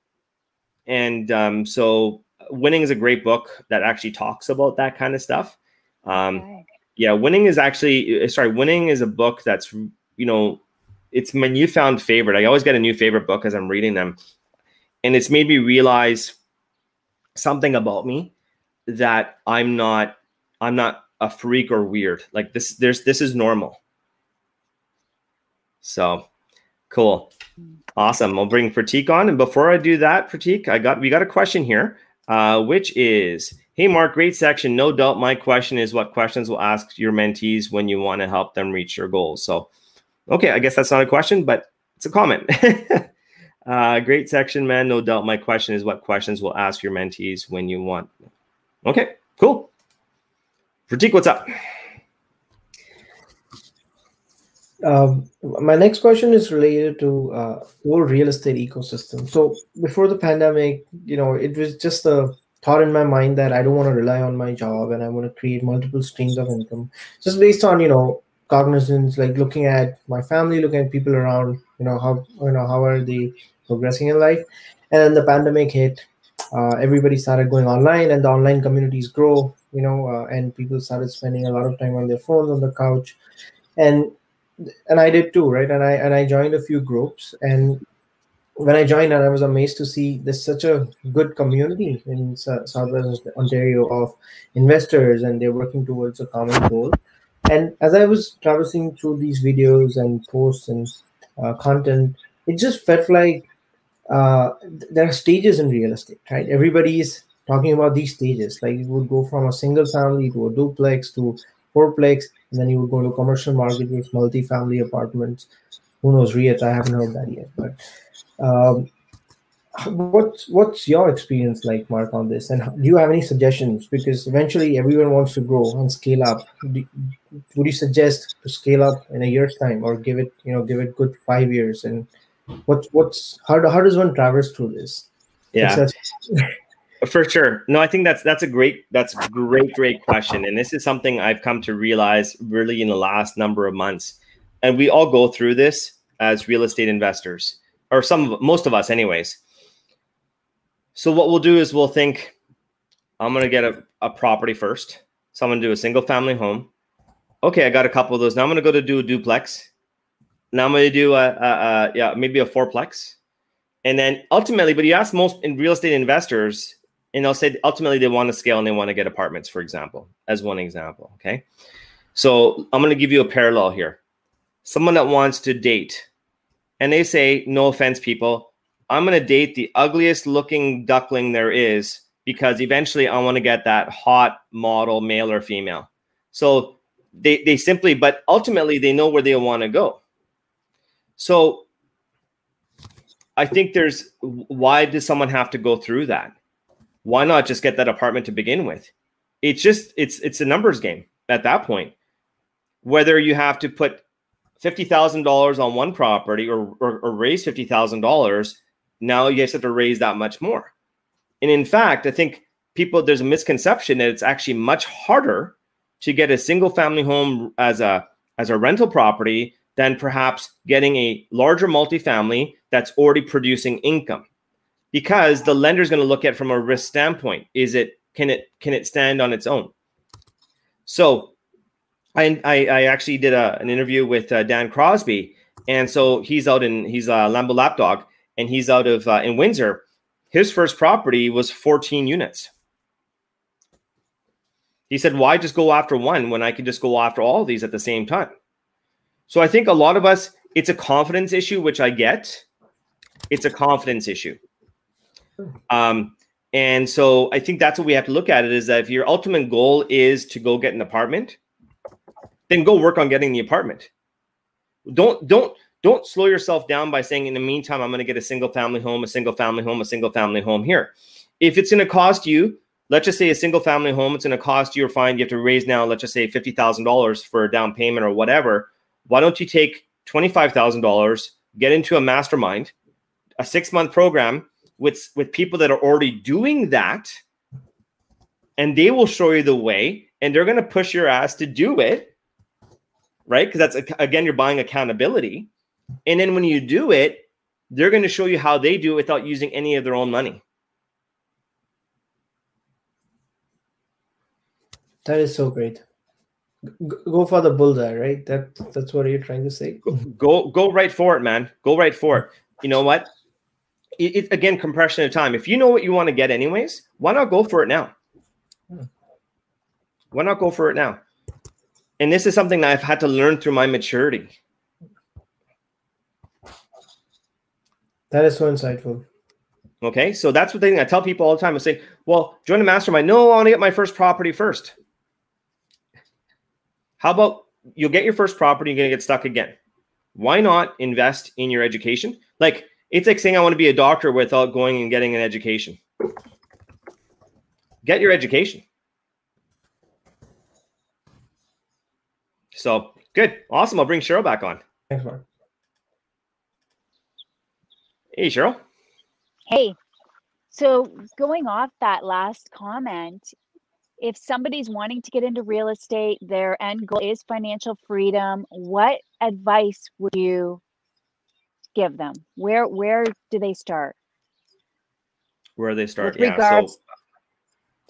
And um, so winning is a great book that actually talks about that kind of stuff. Um, okay. Yeah, winning is actually uh, sorry, winning is a book that's you know it's my newfound favorite. I always get a new favorite book as I'm reading them, and it's made me realize something about me that I'm not I'm not a freak or weird. Like this, there's this is normal. So cool. Awesome. I'll bring Pratik on. And before I do that, Pratik, I got we got a question here, uh, which is Hey Mark, great section. No doubt my question is what questions will ask your mentees when you want to help them reach their goals. So okay, I guess that's not a question, but it's a comment. uh, great section, man. No doubt my question is what questions will ask your mentees when you want. Okay, cool. Pratik, what's up? Um, my next question is related to uh, whole real estate ecosystem. So before the pandemic, you know, it was just a thought in my mind that I don't want to rely on my job and I want to create multiple streams of income, just based on you know cognizance, like looking at my family, looking at people around, you know how you know how are they progressing in life, and then the pandemic hit. Uh, everybody started going online, and the online communities grow. You know, uh, and people started spending a lot of time on their phones on the couch, and and I did too, right? And I and I joined a few groups, and when I joined, and I was amazed to see there's such a good community in Southwest Ontario of investors, and they're working towards a common goal. And as I was traversing through these videos and posts and uh, content, it just felt like uh, there are stages in real estate, right? Everybody's talking about these stages. Like it would go from a single family to a duplex to fourplex, and then you would go to commercial market with multi-family apartments. Who knows, REITs? I haven't heard that yet. But um, what's what's your experience like, Mark, on this? And do you have any suggestions? Because eventually everyone wants to grow and scale up. Do, would you suggest to scale up in a year's time, or give it, you know, give it good five years? And what's what's how how does one traverse through this? Yeah. For sure. No, I think that's that's a great that's a great great question, and this is something I've come to realize really in the last number of months. And we all go through this as real estate investors, or some most of us, anyways. So what we'll do is we'll think, I'm gonna get a, a property first. So I'm gonna do a single family home. Okay, I got a couple of those. Now I'm gonna go to do a duplex. Now I'm gonna do a, a, a yeah maybe a fourplex, and then ultimately, but you ask most in real estate investors and they'll say ultimately they want to scale and they want to get apartments, for example, as one example. Okay. So I'm going to give you a parallel here. Someone that wants to date, and they say, no offense, people, I'm going to date the ugliest looking duckling there is because eventually I want to get that hot model, male or female. So they, they simply, but ultimately they know where they want to go. So I think there's why does someone have to go through that? Why not just get that apartment to begin with? It's just it's it's a numbers game at that point. Whether you have to put fifty thousand dollars on one property or, or, or raise fifty thousand dollars, now you have to raise that much more. And in fact, I think people there's a misconception that it's actually much harder to get a single family home as a as a rental property than perhaps getting a larger multifamily that's already producing income because the lender is going to look at from a risk standpoint. Is it can it can it stand on its own? So i i, I actually did a, an interview with uh, dan crosby and so he's out in he's a lambo lapdog and he's out of uh, in windsor. His first property was 14 units. He said why just go after one when i could just go after all these at the same time? So i think a lot of us it's a confidence issue which i get. It's a confidence issue um, and so I think that's what we have to look at it is that if your ultimate goal is to go get an apartment, then go work on getting the apartment. Don't don't don't slow yourself down by saying in the meantime I'm going to get a single family home, a single family home, a single family home here. If it's going to cost you, let's just say a single family home, it's going to cost you or fine you have to raise now, let's just say fifty thousand dollars for a down payment or whatever. Why don't you take twenty five thousand dollars, get into a mastermind, a six month program, with with people that are already doing that and they will show you the way and they're going to push your ass to do it right? Because that's again you're buying accountability. And then when you do it they're going to show you how they do it without using any of their own money. That is so great. Go for the bullseye right? That that's what you're trying to say? Go go right for it man. Go right for it. You know what it, it, again compression of time. If you know what you want to get anyways, why not go for it now? Hmm. Why not go for it now? And this is something that I've had to learn through my maturity. That is so insightful. Okay, so that's the thing I tell people all the time. I say, "Well, join a mastermind." No, I want to get my first property first. How about you'll get your first property, you're gonna get stuck again. Why not invest in your education? Like it's like saying I want to be a doctor without going and getting an education. Get your education. So good. Awesome. I'll bring Cheryl back on. Thanks, Mark. Hey, Cheryl. Hey, so going off that last comment, if somebody's wanting to get into real estate, their end goal is financial freedom, what advice would you give them? Where where do they start? Where they start? With yeah. regards So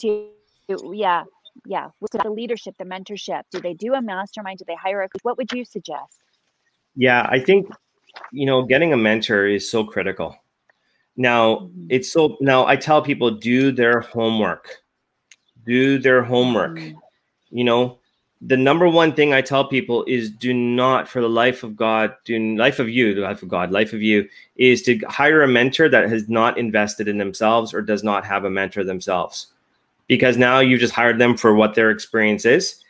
to yeah, yeah. With the leadership, the mentorship. Do they do a mastermind? Do they hire a coach? What would you suggest? yeah, I think you know getting a mentor is so critical. Now Mhm. it's so now I tell people do their homework. Do their homework. Mm. You know, the number one thing I tell people is do not, for the life of God, do life of you, the life of God, life of you, is to hire a mentor that has not invested in themselves or does not have a mentor themselves. Because now you've just hired them for what their experience is.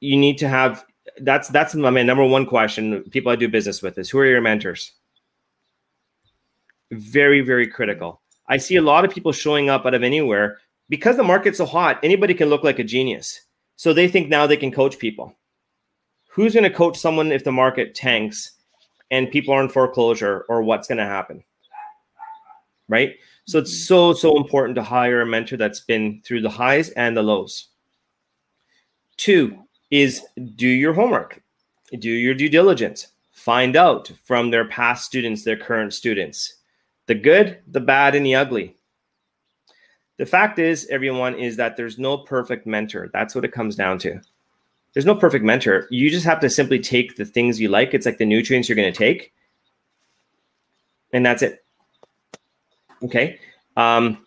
You need to have that's that's my number one question. People I do business with is who are your mentors? Very, very critical. I see a lot of people showing up out of anywhere because the market's so hot, anybody can look like a genius. So they think now they can coach people. Who's going to coach someone if the market tanks and people are in foreclosure or what's going to happen? Right? So it's mm-hmm. so, so important to hire a mentor that's been through the highs and the lows. Two is do your homework, do your due diligence, find out from their past students, their current students, the good, the bad, and the ugly the fact is everyone is that there's no perfect mentor. That's what it comes down to. There's no perfect mentor. You just have to simply take the things you like. It's like the nutrients you're going to take. And that's it. Okay? Um,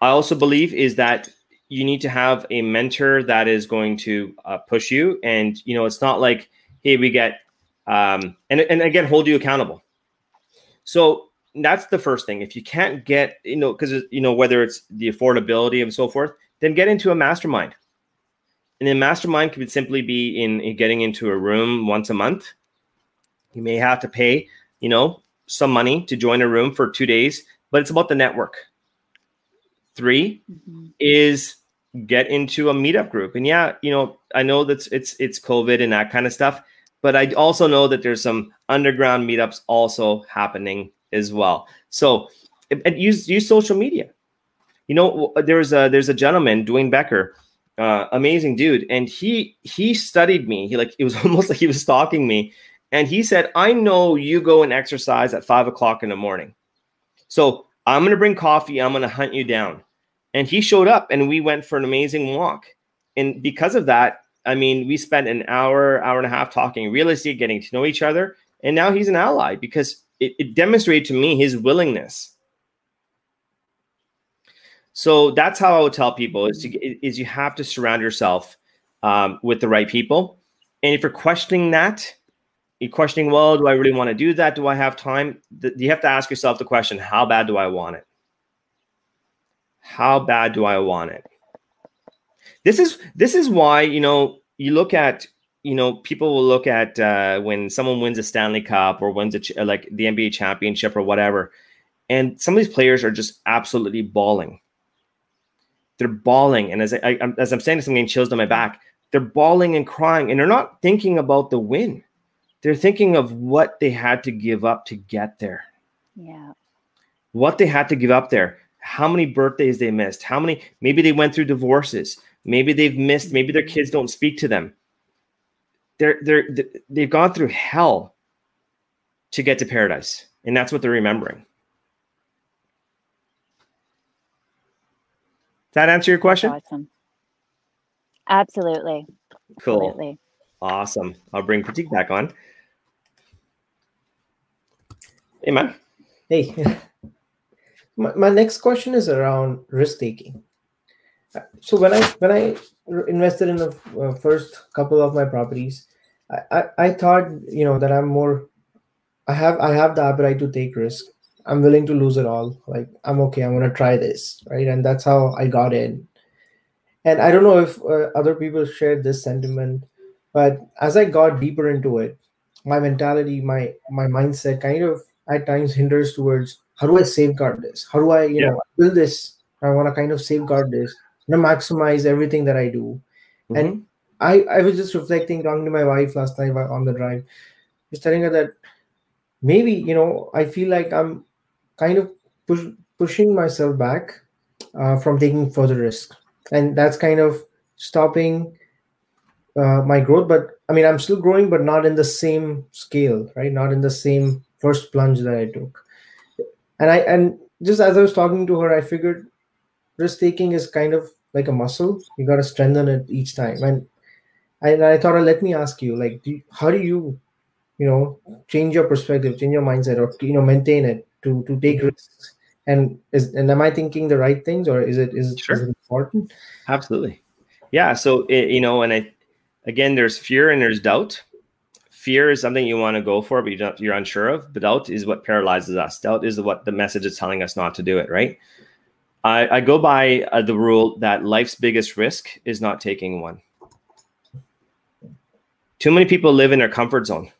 i also believe is that you need to have a mentor that is going to uh, push you. And you know it's not like hey we get um, and, and again hold you accountable. So that's the first thing. If you can't get, you know, because you know whether it's the affordability and so forth, then get into a mastermind. And then mastermind could simply be in, in getting into a room once a month. You may have to pay, you know, some money to join a room for two days, but it's about the network. 3 Mhm. is get into a meetup group. And yeah, you know, I know that's it's it's COVID and that kind of stuff, but I also know that there's some underground meetups also happening as well. So and- use use social media. You know, there's a there's a gentleman, Dwayne Becker, uh, amazing dude, and he he studied me. He like it was almost like he was stalking me, and he said, "I know you go and exercise at five o'clock in the morning, so I'm gonna bring coffee. I'm gonna hunt you down." And he showed up, and we went for an amazing walk. And because of that, I mean, we spent an hour, hour and a half talking real estate, getting to know each other, and now he's an ally because it, it demonstrated to me his willingness. So that's how I would tell people is to is you have to surround yourself um, with the right people, and if you're questioning that, you're questioning, well, do I really want to do that? Do I have time? Th- You have to ask yourself the question: How bad do I want it? How bad do I want it? This is this is why you know you look at you know people will look at uh, when someone wins a Stanley Cup or wins a ch- like the NBA championship or whatever, and some of these players are just absolutely bawling. They're bawling, and as I, I as I'm saying this, I'm getting chills down my back. They're bawling and crying, and they're not thinking about the win. They're thinking of what they had to give up to get there Yeah. what they had to give up there, how many birthdays they missed, how many maybe they went through divorces, maybe they've missed, maybe their kids don't speak to them. They're they're they've gone through hell to get to paradise, and that's what they're remembering. Does that answer your question? Awesome. Absolutely. Cool. Absolutely. Awesome. I'll bring Pratik back on. Hey man. Hey, my, my next question is around risk taking. So when I when I invested in the uh, first couple of my properties, I, I I thought you know that I'm more, I have I have the appetite to take risk. I'm willing to lose it all. Like I'm okay. I'm gonna try this, right? And that's how I got in. And I don't know if uh, other people share this sentiment, but as I got deeper into it, my mentality, my my mindset, kind of at times hinders towards how do I safeguard this? How do I, you Yeah. know, build this? I want to kind of safeguard this, you know, maximize everything that I do. And I, I was just reflecting, talking to my wife last night while on the drive. just telling her that maybe you know I feel like I'm kind of push, pushing myself back uh, from taking further risk, and that's kind of stopping uh, my growth. But I mean, I'm still growing, but not in the same scale, right? Not in the same first plunge that I took. And I and just as I was talking to her, I figured risk taking is kind of like a muscle. You got to strengthen it each time. And and I thought, let me ask you, like, do you, how do you, you know, change your perspective, change your mindset, or you know, maintain it to to take risks? And is and am I thinking the right things, or is it is, sure. is it important? Absolutely, yeah. So it, you know, and I again, there's fear and there's doubt. Fear is something you want to go for, but you you're unsure of. But doubt is what paralyzes us. Doubt is what the message is telling us not to do it. Right. I, I go by uh, the rule that life's biggest risk is not taking one. Too many people live in their comfort zone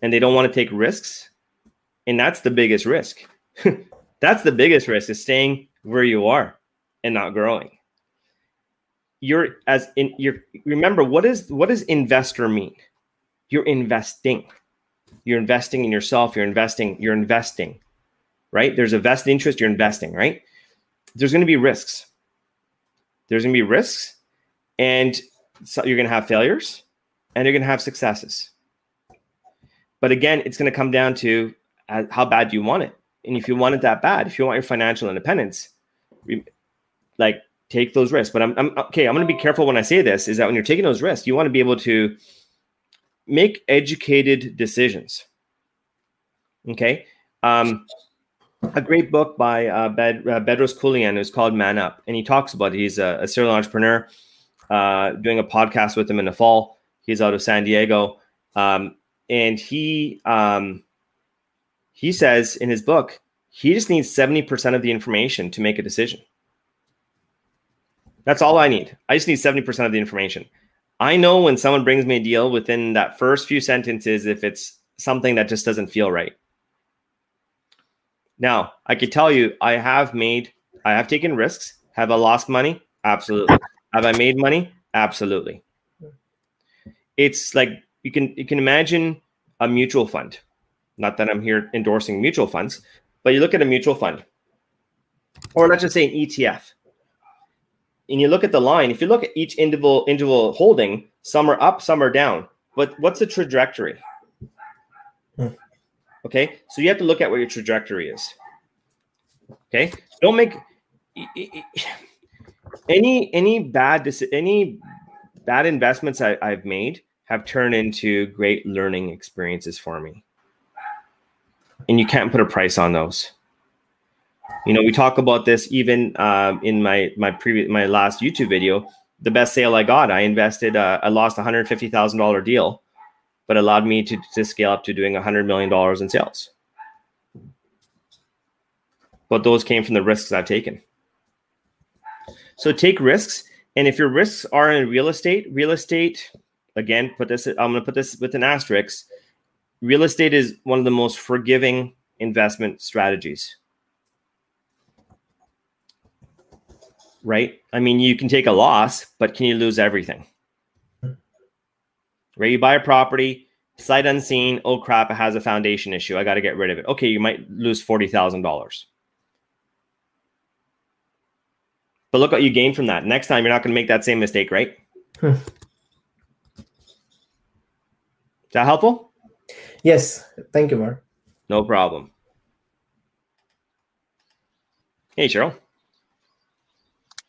and they don't want to take risks. And that's the biggest risk. that's the biggest risk is staying where you are and not growing. You're as in you're remember what is what does investor mean? You're investing. You're investing in yourself, you're investing, you're investing, right? There's a vested interest, you're investing, right? There's going to be risks. There's going to be risks, and so you're going to have failures and you're going to have successes. But again, it's going to come down to uh, how bad you want it. And if you want it that bad, if you want your financial independence, like take those risks. But I'm, I'm okay. I'm going to be careful when I say this. Is that when you're taking those risks, you want to be able to make educated decisions. Okay. Um, a great book by uh, Bed, uh, Bedros Keuilian is called Man Up, and he talks about it. He's a, a serial entrepreneur. Uh, doing a podcast with him in the fall. He's out of San Diego, um, and he um, he says in his book he just needs seventy percent of the information to make a decision. That's all I need. I just need seventy percent of the information. I know when someone brings me a deal within that first few sentences if it's something that just doesn't feel right. Now, I could tell you I have made, I have taken risks. Have I lost money? Absolutely. Have I made money? Absolutely it's like you can you can imagine a mutual fund. Not that I'm here endorsing mutual funds, but you look at a mutual fund, or let's just say an ETF, and you look at the line. If you look at each individual individual holding, some are up, some are down. But what's the trajectory? Okay, so you have to look at what your trajectory is. Okay, don't make any any bad any bad investments I, I've made have turned into great learning experiences for me. And you can't put a price on those. You know, we talk about this even uh, in my my previous my last YouTube video. The best sale I got, I invested. Uh, I lost a hundred fifty thousand dollar deal, but allowed me to to scale up to doing a hundred million dollars in sales. But those came from the risks I've taken. So take risks and if your risks are in real estate, real estate, again, put this, I'm going to put this with an asterisk. Real estate is one of the most forgiving investment strategies. Right? I mean, you can take a loss, but can you lose everything? Right? You buy a property, sight unseen. Oh crap, it has a foundation issue. I got to get rid of it. Okay, you might lose $40,000. But look what you gained from that. Next time, you're not going to make that same mistake, right? Hmm. Is that helpful? Yes. Thank you, Mark. No problem. Hey, Cheryl.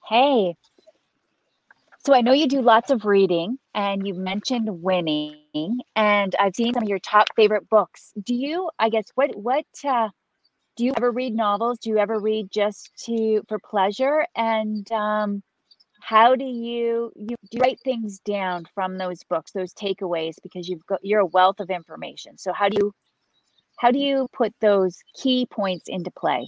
Hey. So I know you do lots of reading and you mentioned winning and I've seen some of your top favorite books. Do you, I guess, what, what, uh, do you ever read novels? Do you ever read just to for pleasure? And um, how do you you do you write things down from those books, those takeaways? Because you've got you're a wealth of information. So how do you how do you put those key points into play?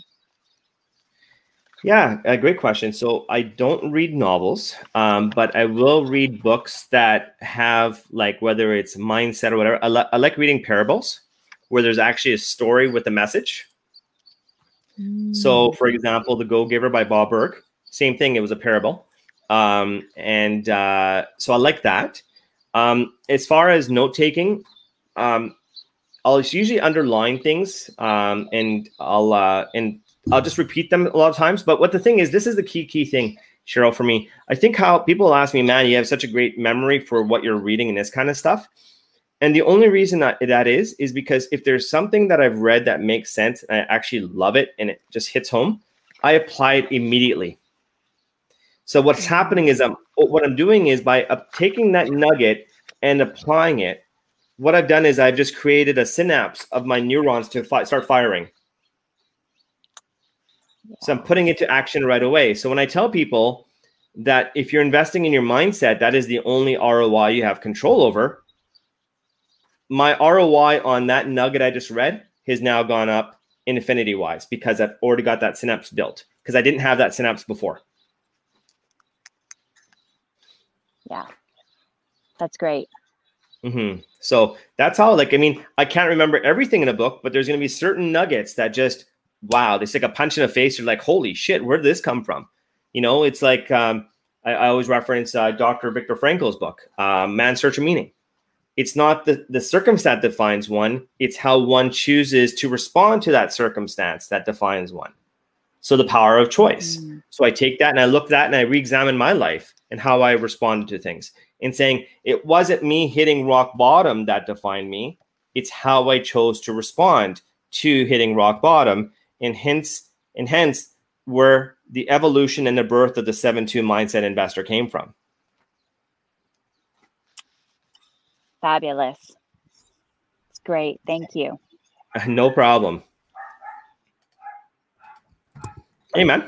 Yeah, a great question. So I don't read novels, um, but I will read books that have like whether it's mindset or whatever. I, li- I like reading parables where there's actually a story with a message. So, mm. for example, The Go Giver by Bob Burg, same thing, it was a parable. Um, and uh, so I like that. Um, as far as note taking, um, I'll usually underline things, um, and I'll uh, and I'll just repeat them a lot of times. But what the thing is, this is the key key thing, Cheryl, for me. I think how people ask me, man, you have such a great memory for what you're reading and this kind of stuff. And the only reason that that is is because if there's something that I've read that makes sense and I actually love it and it just hits home, I apply it immediately. So what's happening is I'm what I'm doing is by taking that nugget and applying it. What I've done is I've just created a synapse of my neurons to fi- start firing. So I'm putting it to action right away. So when I tell people that if you're investing in your mindset, that is the only ROI you have control over. My ROI on that nugget I just read has now gone up infinity wise because I've already got that synapse built because I didn't have that synapse before. Yeah, that's great. Mm-hmm. So that's how, like, I mean, I can't remember everything in a book, but there's going to be certain nuggets that just, wow, they stick a punch in the face. You're like, holy shit, where did this come from? You know, it's like um, I, I, always reference uh, Dr. Viktor Frankl's book, uh, Man's Search of Meaning. It's not the, the circumstance that defines one, it's how one chooses to respond to that circumstance that defines one. So the power of choice. Mm. So I take that and I look at that and I re examine my life and how I responded to things and saying it wasn't me hitting rock bottom that defined me. It's how I chose to respond to hitting rock bottom. And hence, and hence where the evolution and the birth of the 7-2 mindset investor came from. Fabulous. It's great. Thank you. No problem. Amen.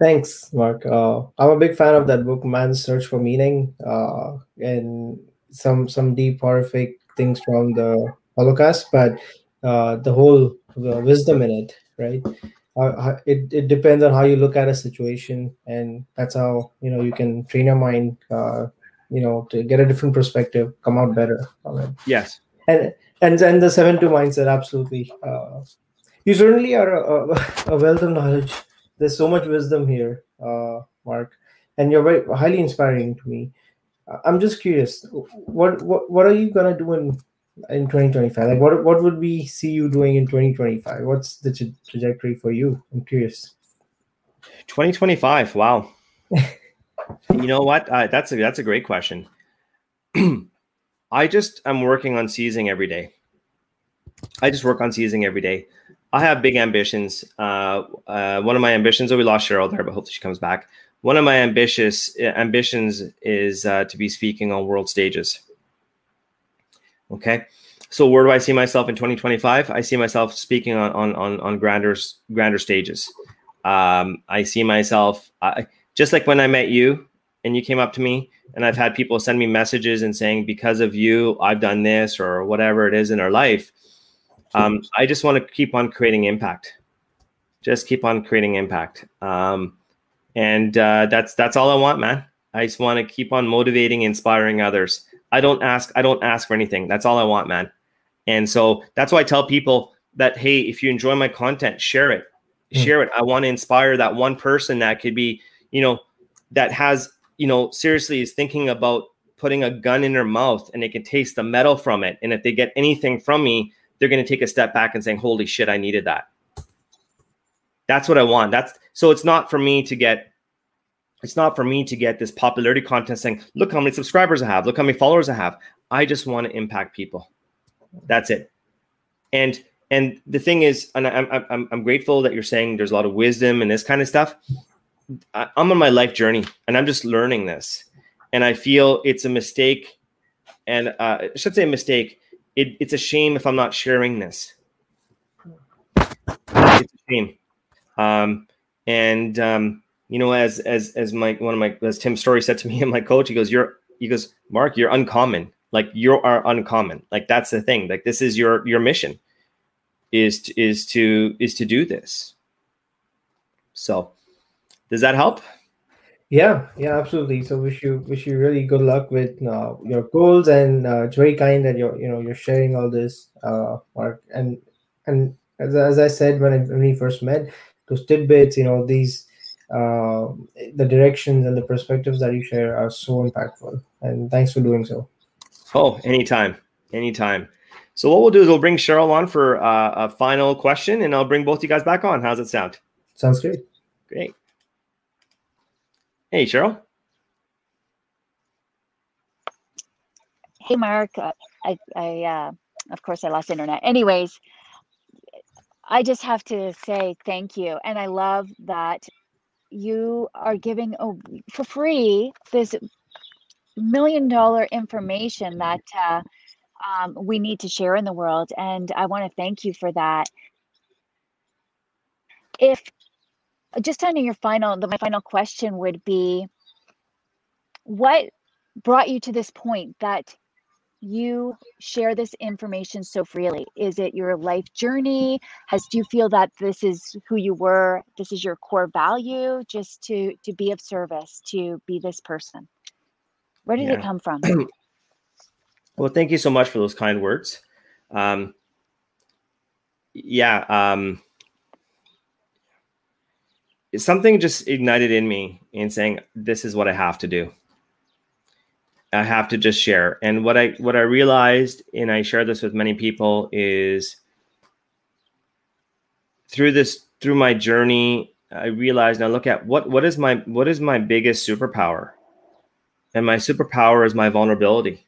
Thanks, Mark. Uh, I'm a big fan of that book, Man's Search for Meaning, uh, and some some deep horrific things from the Holocaust, but uh, the whole wisdom in it, right? Uh, it it depends on how you look at a situation, and that's how you know you can train your mind, uh, you know, to get a different perspective, come out better. Yes, and and and the seven two mindset, absolutely. Uh, you certainly are a, a wealth of knowledge there's so much wisdom here, uh, Mark, and you're very highly inspiring to me. I'm just curious, what what what are you gonna do in in 2025? Like, what what would we see you doing in 2025? What's the tra- trajectory for you? I'm curious. 2025. Wow. you know what? Uh, that's a that's a great question. I just I'm working on seizing every day. I just work on seizing every day. I have big ambitions. Uh, uh, one of my ambitions, oh, we lost Cheryl there, but hopefully she comes back. One of my ambitious uh, ambitions is uh, to be speaking on world stages. Okay, so where do I see myself in 2025? I see myself speaking on on on, on grander grander stages. Um, I see myself I, just like when I met you and you came up to me, and I've had people send me messages and saying because of you, I've done this or whatever it is in our life um, I just want to keep on creating impact. Just keep on creating impact. Um, and uh, that's that's all I want, man. I just want to keep on motivating, inspiring others. I don't ask. I don't ask for anything. That's all I want, man. And so that's why I tell people that hey, if you enjoy my content, share it. Mm. Share it. I want to inspire that one person that could be, you know, that has, you know, seriously is thinking about putting a gun in their mouth and they can taste the metal from it. And if they get anything from me, they're going to take a step back and saying, "Holy shit, I needed that." That's what I want. That's so it's not for me to get it's not for me to get this popularity content saying, "Look how many subscribers I have. Look how many followers I have." I just want to impact people. That's it. And and the thing is, and I'm I'm I'm grateful that you're saying there's a lot of wisdom and this kind of stuff. I'm on my life journey, and I'm just learning this. And I feel it's a mistake, and uh, I should say a mistake it, it's a shame if I'm not sharing this. It's a shame. Um, and um, you know, as as as my one of my as Tim Storey said to me and my coach, he goes, "You're," he goes, "Mark, you're uncommon. Like you are uncommon. Like that's the thing. Like this is your your mission is to, is to is to do this." So, does that help? Yeah, yeah, absolutely. So wish you wish you really good luck with uh, your goals, and uh, it's very kind that you're you know you're sharing all this, uh, Mark. And and as, as I said when I, when we first met, those tidbits, you know, these uh, the directions and the perspectives that you share are so impactful. And thanks for doing so. Oh, anytime, anytime. So what we'll do is we'll bring Cheryl on for uh, a final question, and I'll bring both you guys back on. How's it sound? Sounds great. Great. Hey, Cheryl. Hey, Mark. Uh, I, I uh, of course, I lost internet. Anyways, I just have to say thank you, and I love that you are giving oh, for free this million dollar information that uh, um, we need to share in the world. And I want to thank you for that. If just on your final, the, my final question would be what brought you to this point that you share this information so freely? Is it your life journey? Has do you feel that this is who you were? This is your core value, just to to be of service, to be this person. Where did Yeah. it come from? Well, thank you so much for those kind words. Um, yeah, um, something just ignited in me in saying, "This is what I have to do. I have to just share." And what I what I realized, and I share this with many people, is through this through my journey, I realized. And I look at what what is my what is my biggest superpower, and my superpower is my vulnerability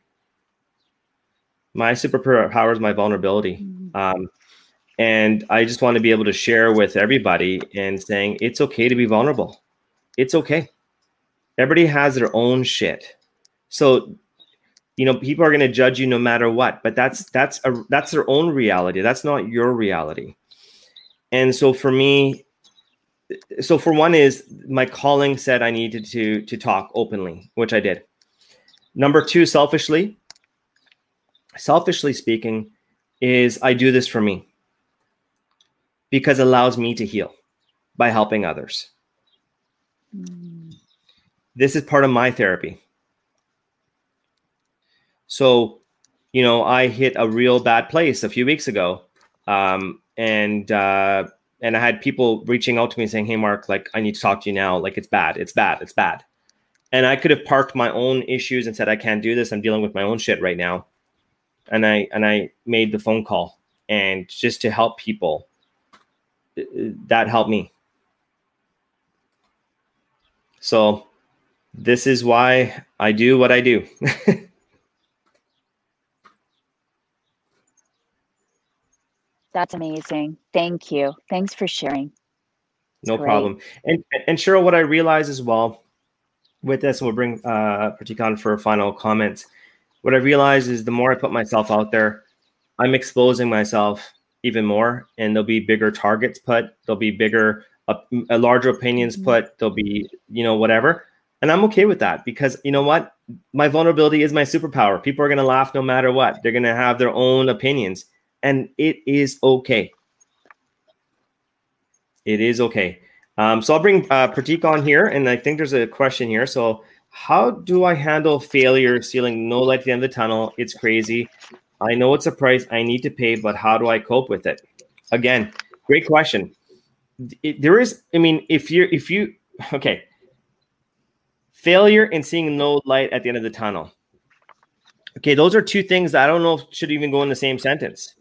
my superpower is my vulnerability Mhm. um, and i just want to be able to share with everybody and saying it's okay to be vulnerable it's okay everybody has their own shit so you know people are going to judge you no matter what but that's that's a that's their own reality that's not your reality and so for me so for one is my calling said i needed to to talk openly which i did number two selfishly selfishly speaking, is I do this for me because it allows me to heal by helping others. Mm. This is part of my therapy. So, you know, I hit a real bad place a few weeks ago, um, and uh, and I had people reaching out to me saying, "Hey, Mark, like I need to talk to you now. Like it's bad, it's bad, it's bad." And I could have parked my own issues and said, "I can't do this. I'm dealing with my own shit right now." and I and I made the phone call and just to help people uh, that helped me. So this is why I do what I do. That's amazing. Thank you. Thanks for sharing. no great. problem. And and Cheryl, what I realize as well with this, and we'll bring uh Pratik on for a final comment. What I realize is the more I put myself out there, I'm exposing myself even more, and there'll be bigger targets put, there'll be bigger, uh, larger opinions Mhm. put, there'll be you know whatever, and I'm okay with that because you know what, my vulnerability is my superpower. People are gonna laugh no matter what. They're gonna have their own opinions, and it is okay. It is okay. Um, so I'll bring uh, Pratik on here, and I think there's a question here. So, how do I handle failure, feeling no light at the end of the tunnel? It's crazy. I know it's a price I need to pay, but how do I cope with it? Again, great question. There is, I mean, if you're, if you, okay, failure and seeing no light at the end of the tunnel. Okay, those are two things I don't know should even go in the same sentence.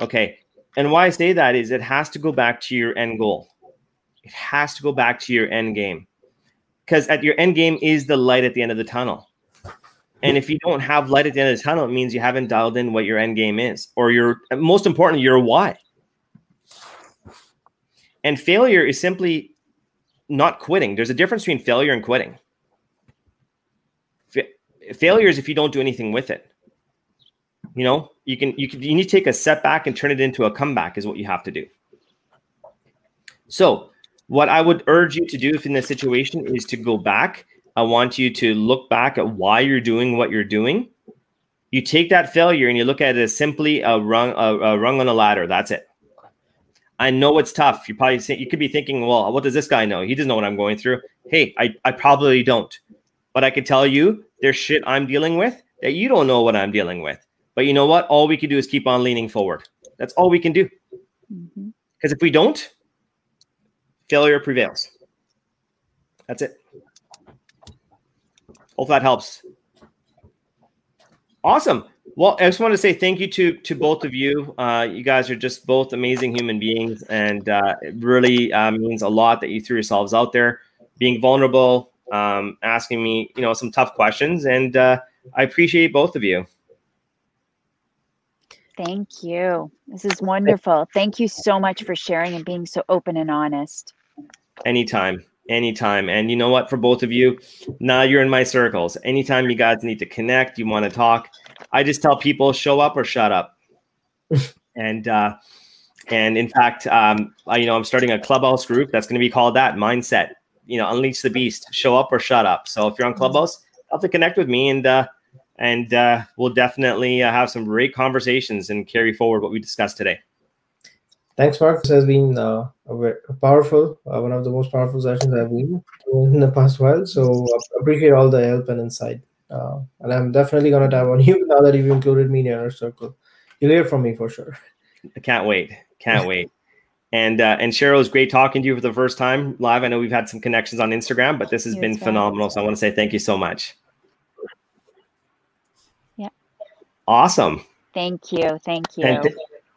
Okay, and why I say that is it has to go back to your end goal. It has to go back to your end game. Because at your end game is the light at the end of the tunnel. And if you don't have light at the end of the tunnel, it means you haven't dialed in what your end game is, or your most importantly, your why. And failure is simply not quitting. There's a difference between failure and quitting. Fa- failure is if you don't do anything with it. You know, you can you can you need to take a setback and turn it into a comeback is what you have to do. So, what I would urge you to do if in this situation is to go back. I want you to look back at why you're doing what you're doing. You take that failure and you look at it as simply a rung a, a rung on a ladder. That's it. I know it's tough. You probably you could be thinking, well, what does this guy know? He doesn't know what I'm going through. Hey, I, I probably don't. But I can tell you there's shit I'm dealing with that you don't know what I'm dealing with. But you know what? All we can do is keep on leaning forward. That's all we can do. Because if we don't, failure prevails. That's it. Hope that helps. Awesome. Well, I just want to say thank you to to both of you. Uh, you guys are just both amazing human beings, and uh, it really uh, means a lot that you threw yourselves out there, being vulnerable, um, asking me, you know, some tough questions, and uh, I appreciate both of you. Thank you. This is wonderful. Thank you so much for sharing and being so open and honest. Anytime, anytime. And you know what? For both of you, now you're in my circles. Anytime you guys need to connect, you want to talk, I just tell people show up or shut up. and uh, and in fact, um, I, you know, I'm starting a clubhouse group that's going to be called that mindset. You know, unleash the beast. Show up or shut up. So if you're on Clubhouse, have to connect with me and. Uh, and uh, we'll definitely uh, have some great conversations and carry forward what we discussed today. Thanks, Mark. This has been uh, a powerful, uh, one of the most powerful sessions I've been in the past while. So I appreciate all the help and insight. Uh, and I'm definitely going to tap on you now that you've included me in your circle. You'll hear from me for sure. I can't wait. Can't wait. And uh, and Cheryl, it's great talking to you for the first time live. I know we've had some connections on Instagram, but this has you been phenomenal. So I want to say thank you so much. Awesome. Thank you. Thank you. And, th-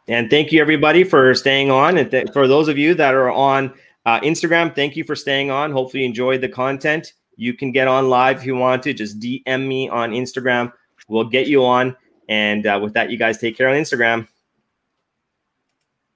and thank you, everybody, for staying on. And th- for those of you that are on uh, Instagram, thank you for staying on. Hopefully, you enjoyed the content. You can get on live if you want to. Just DM me on Instagram. We'll get you on. And uh, with that, you guys take care on Instagram.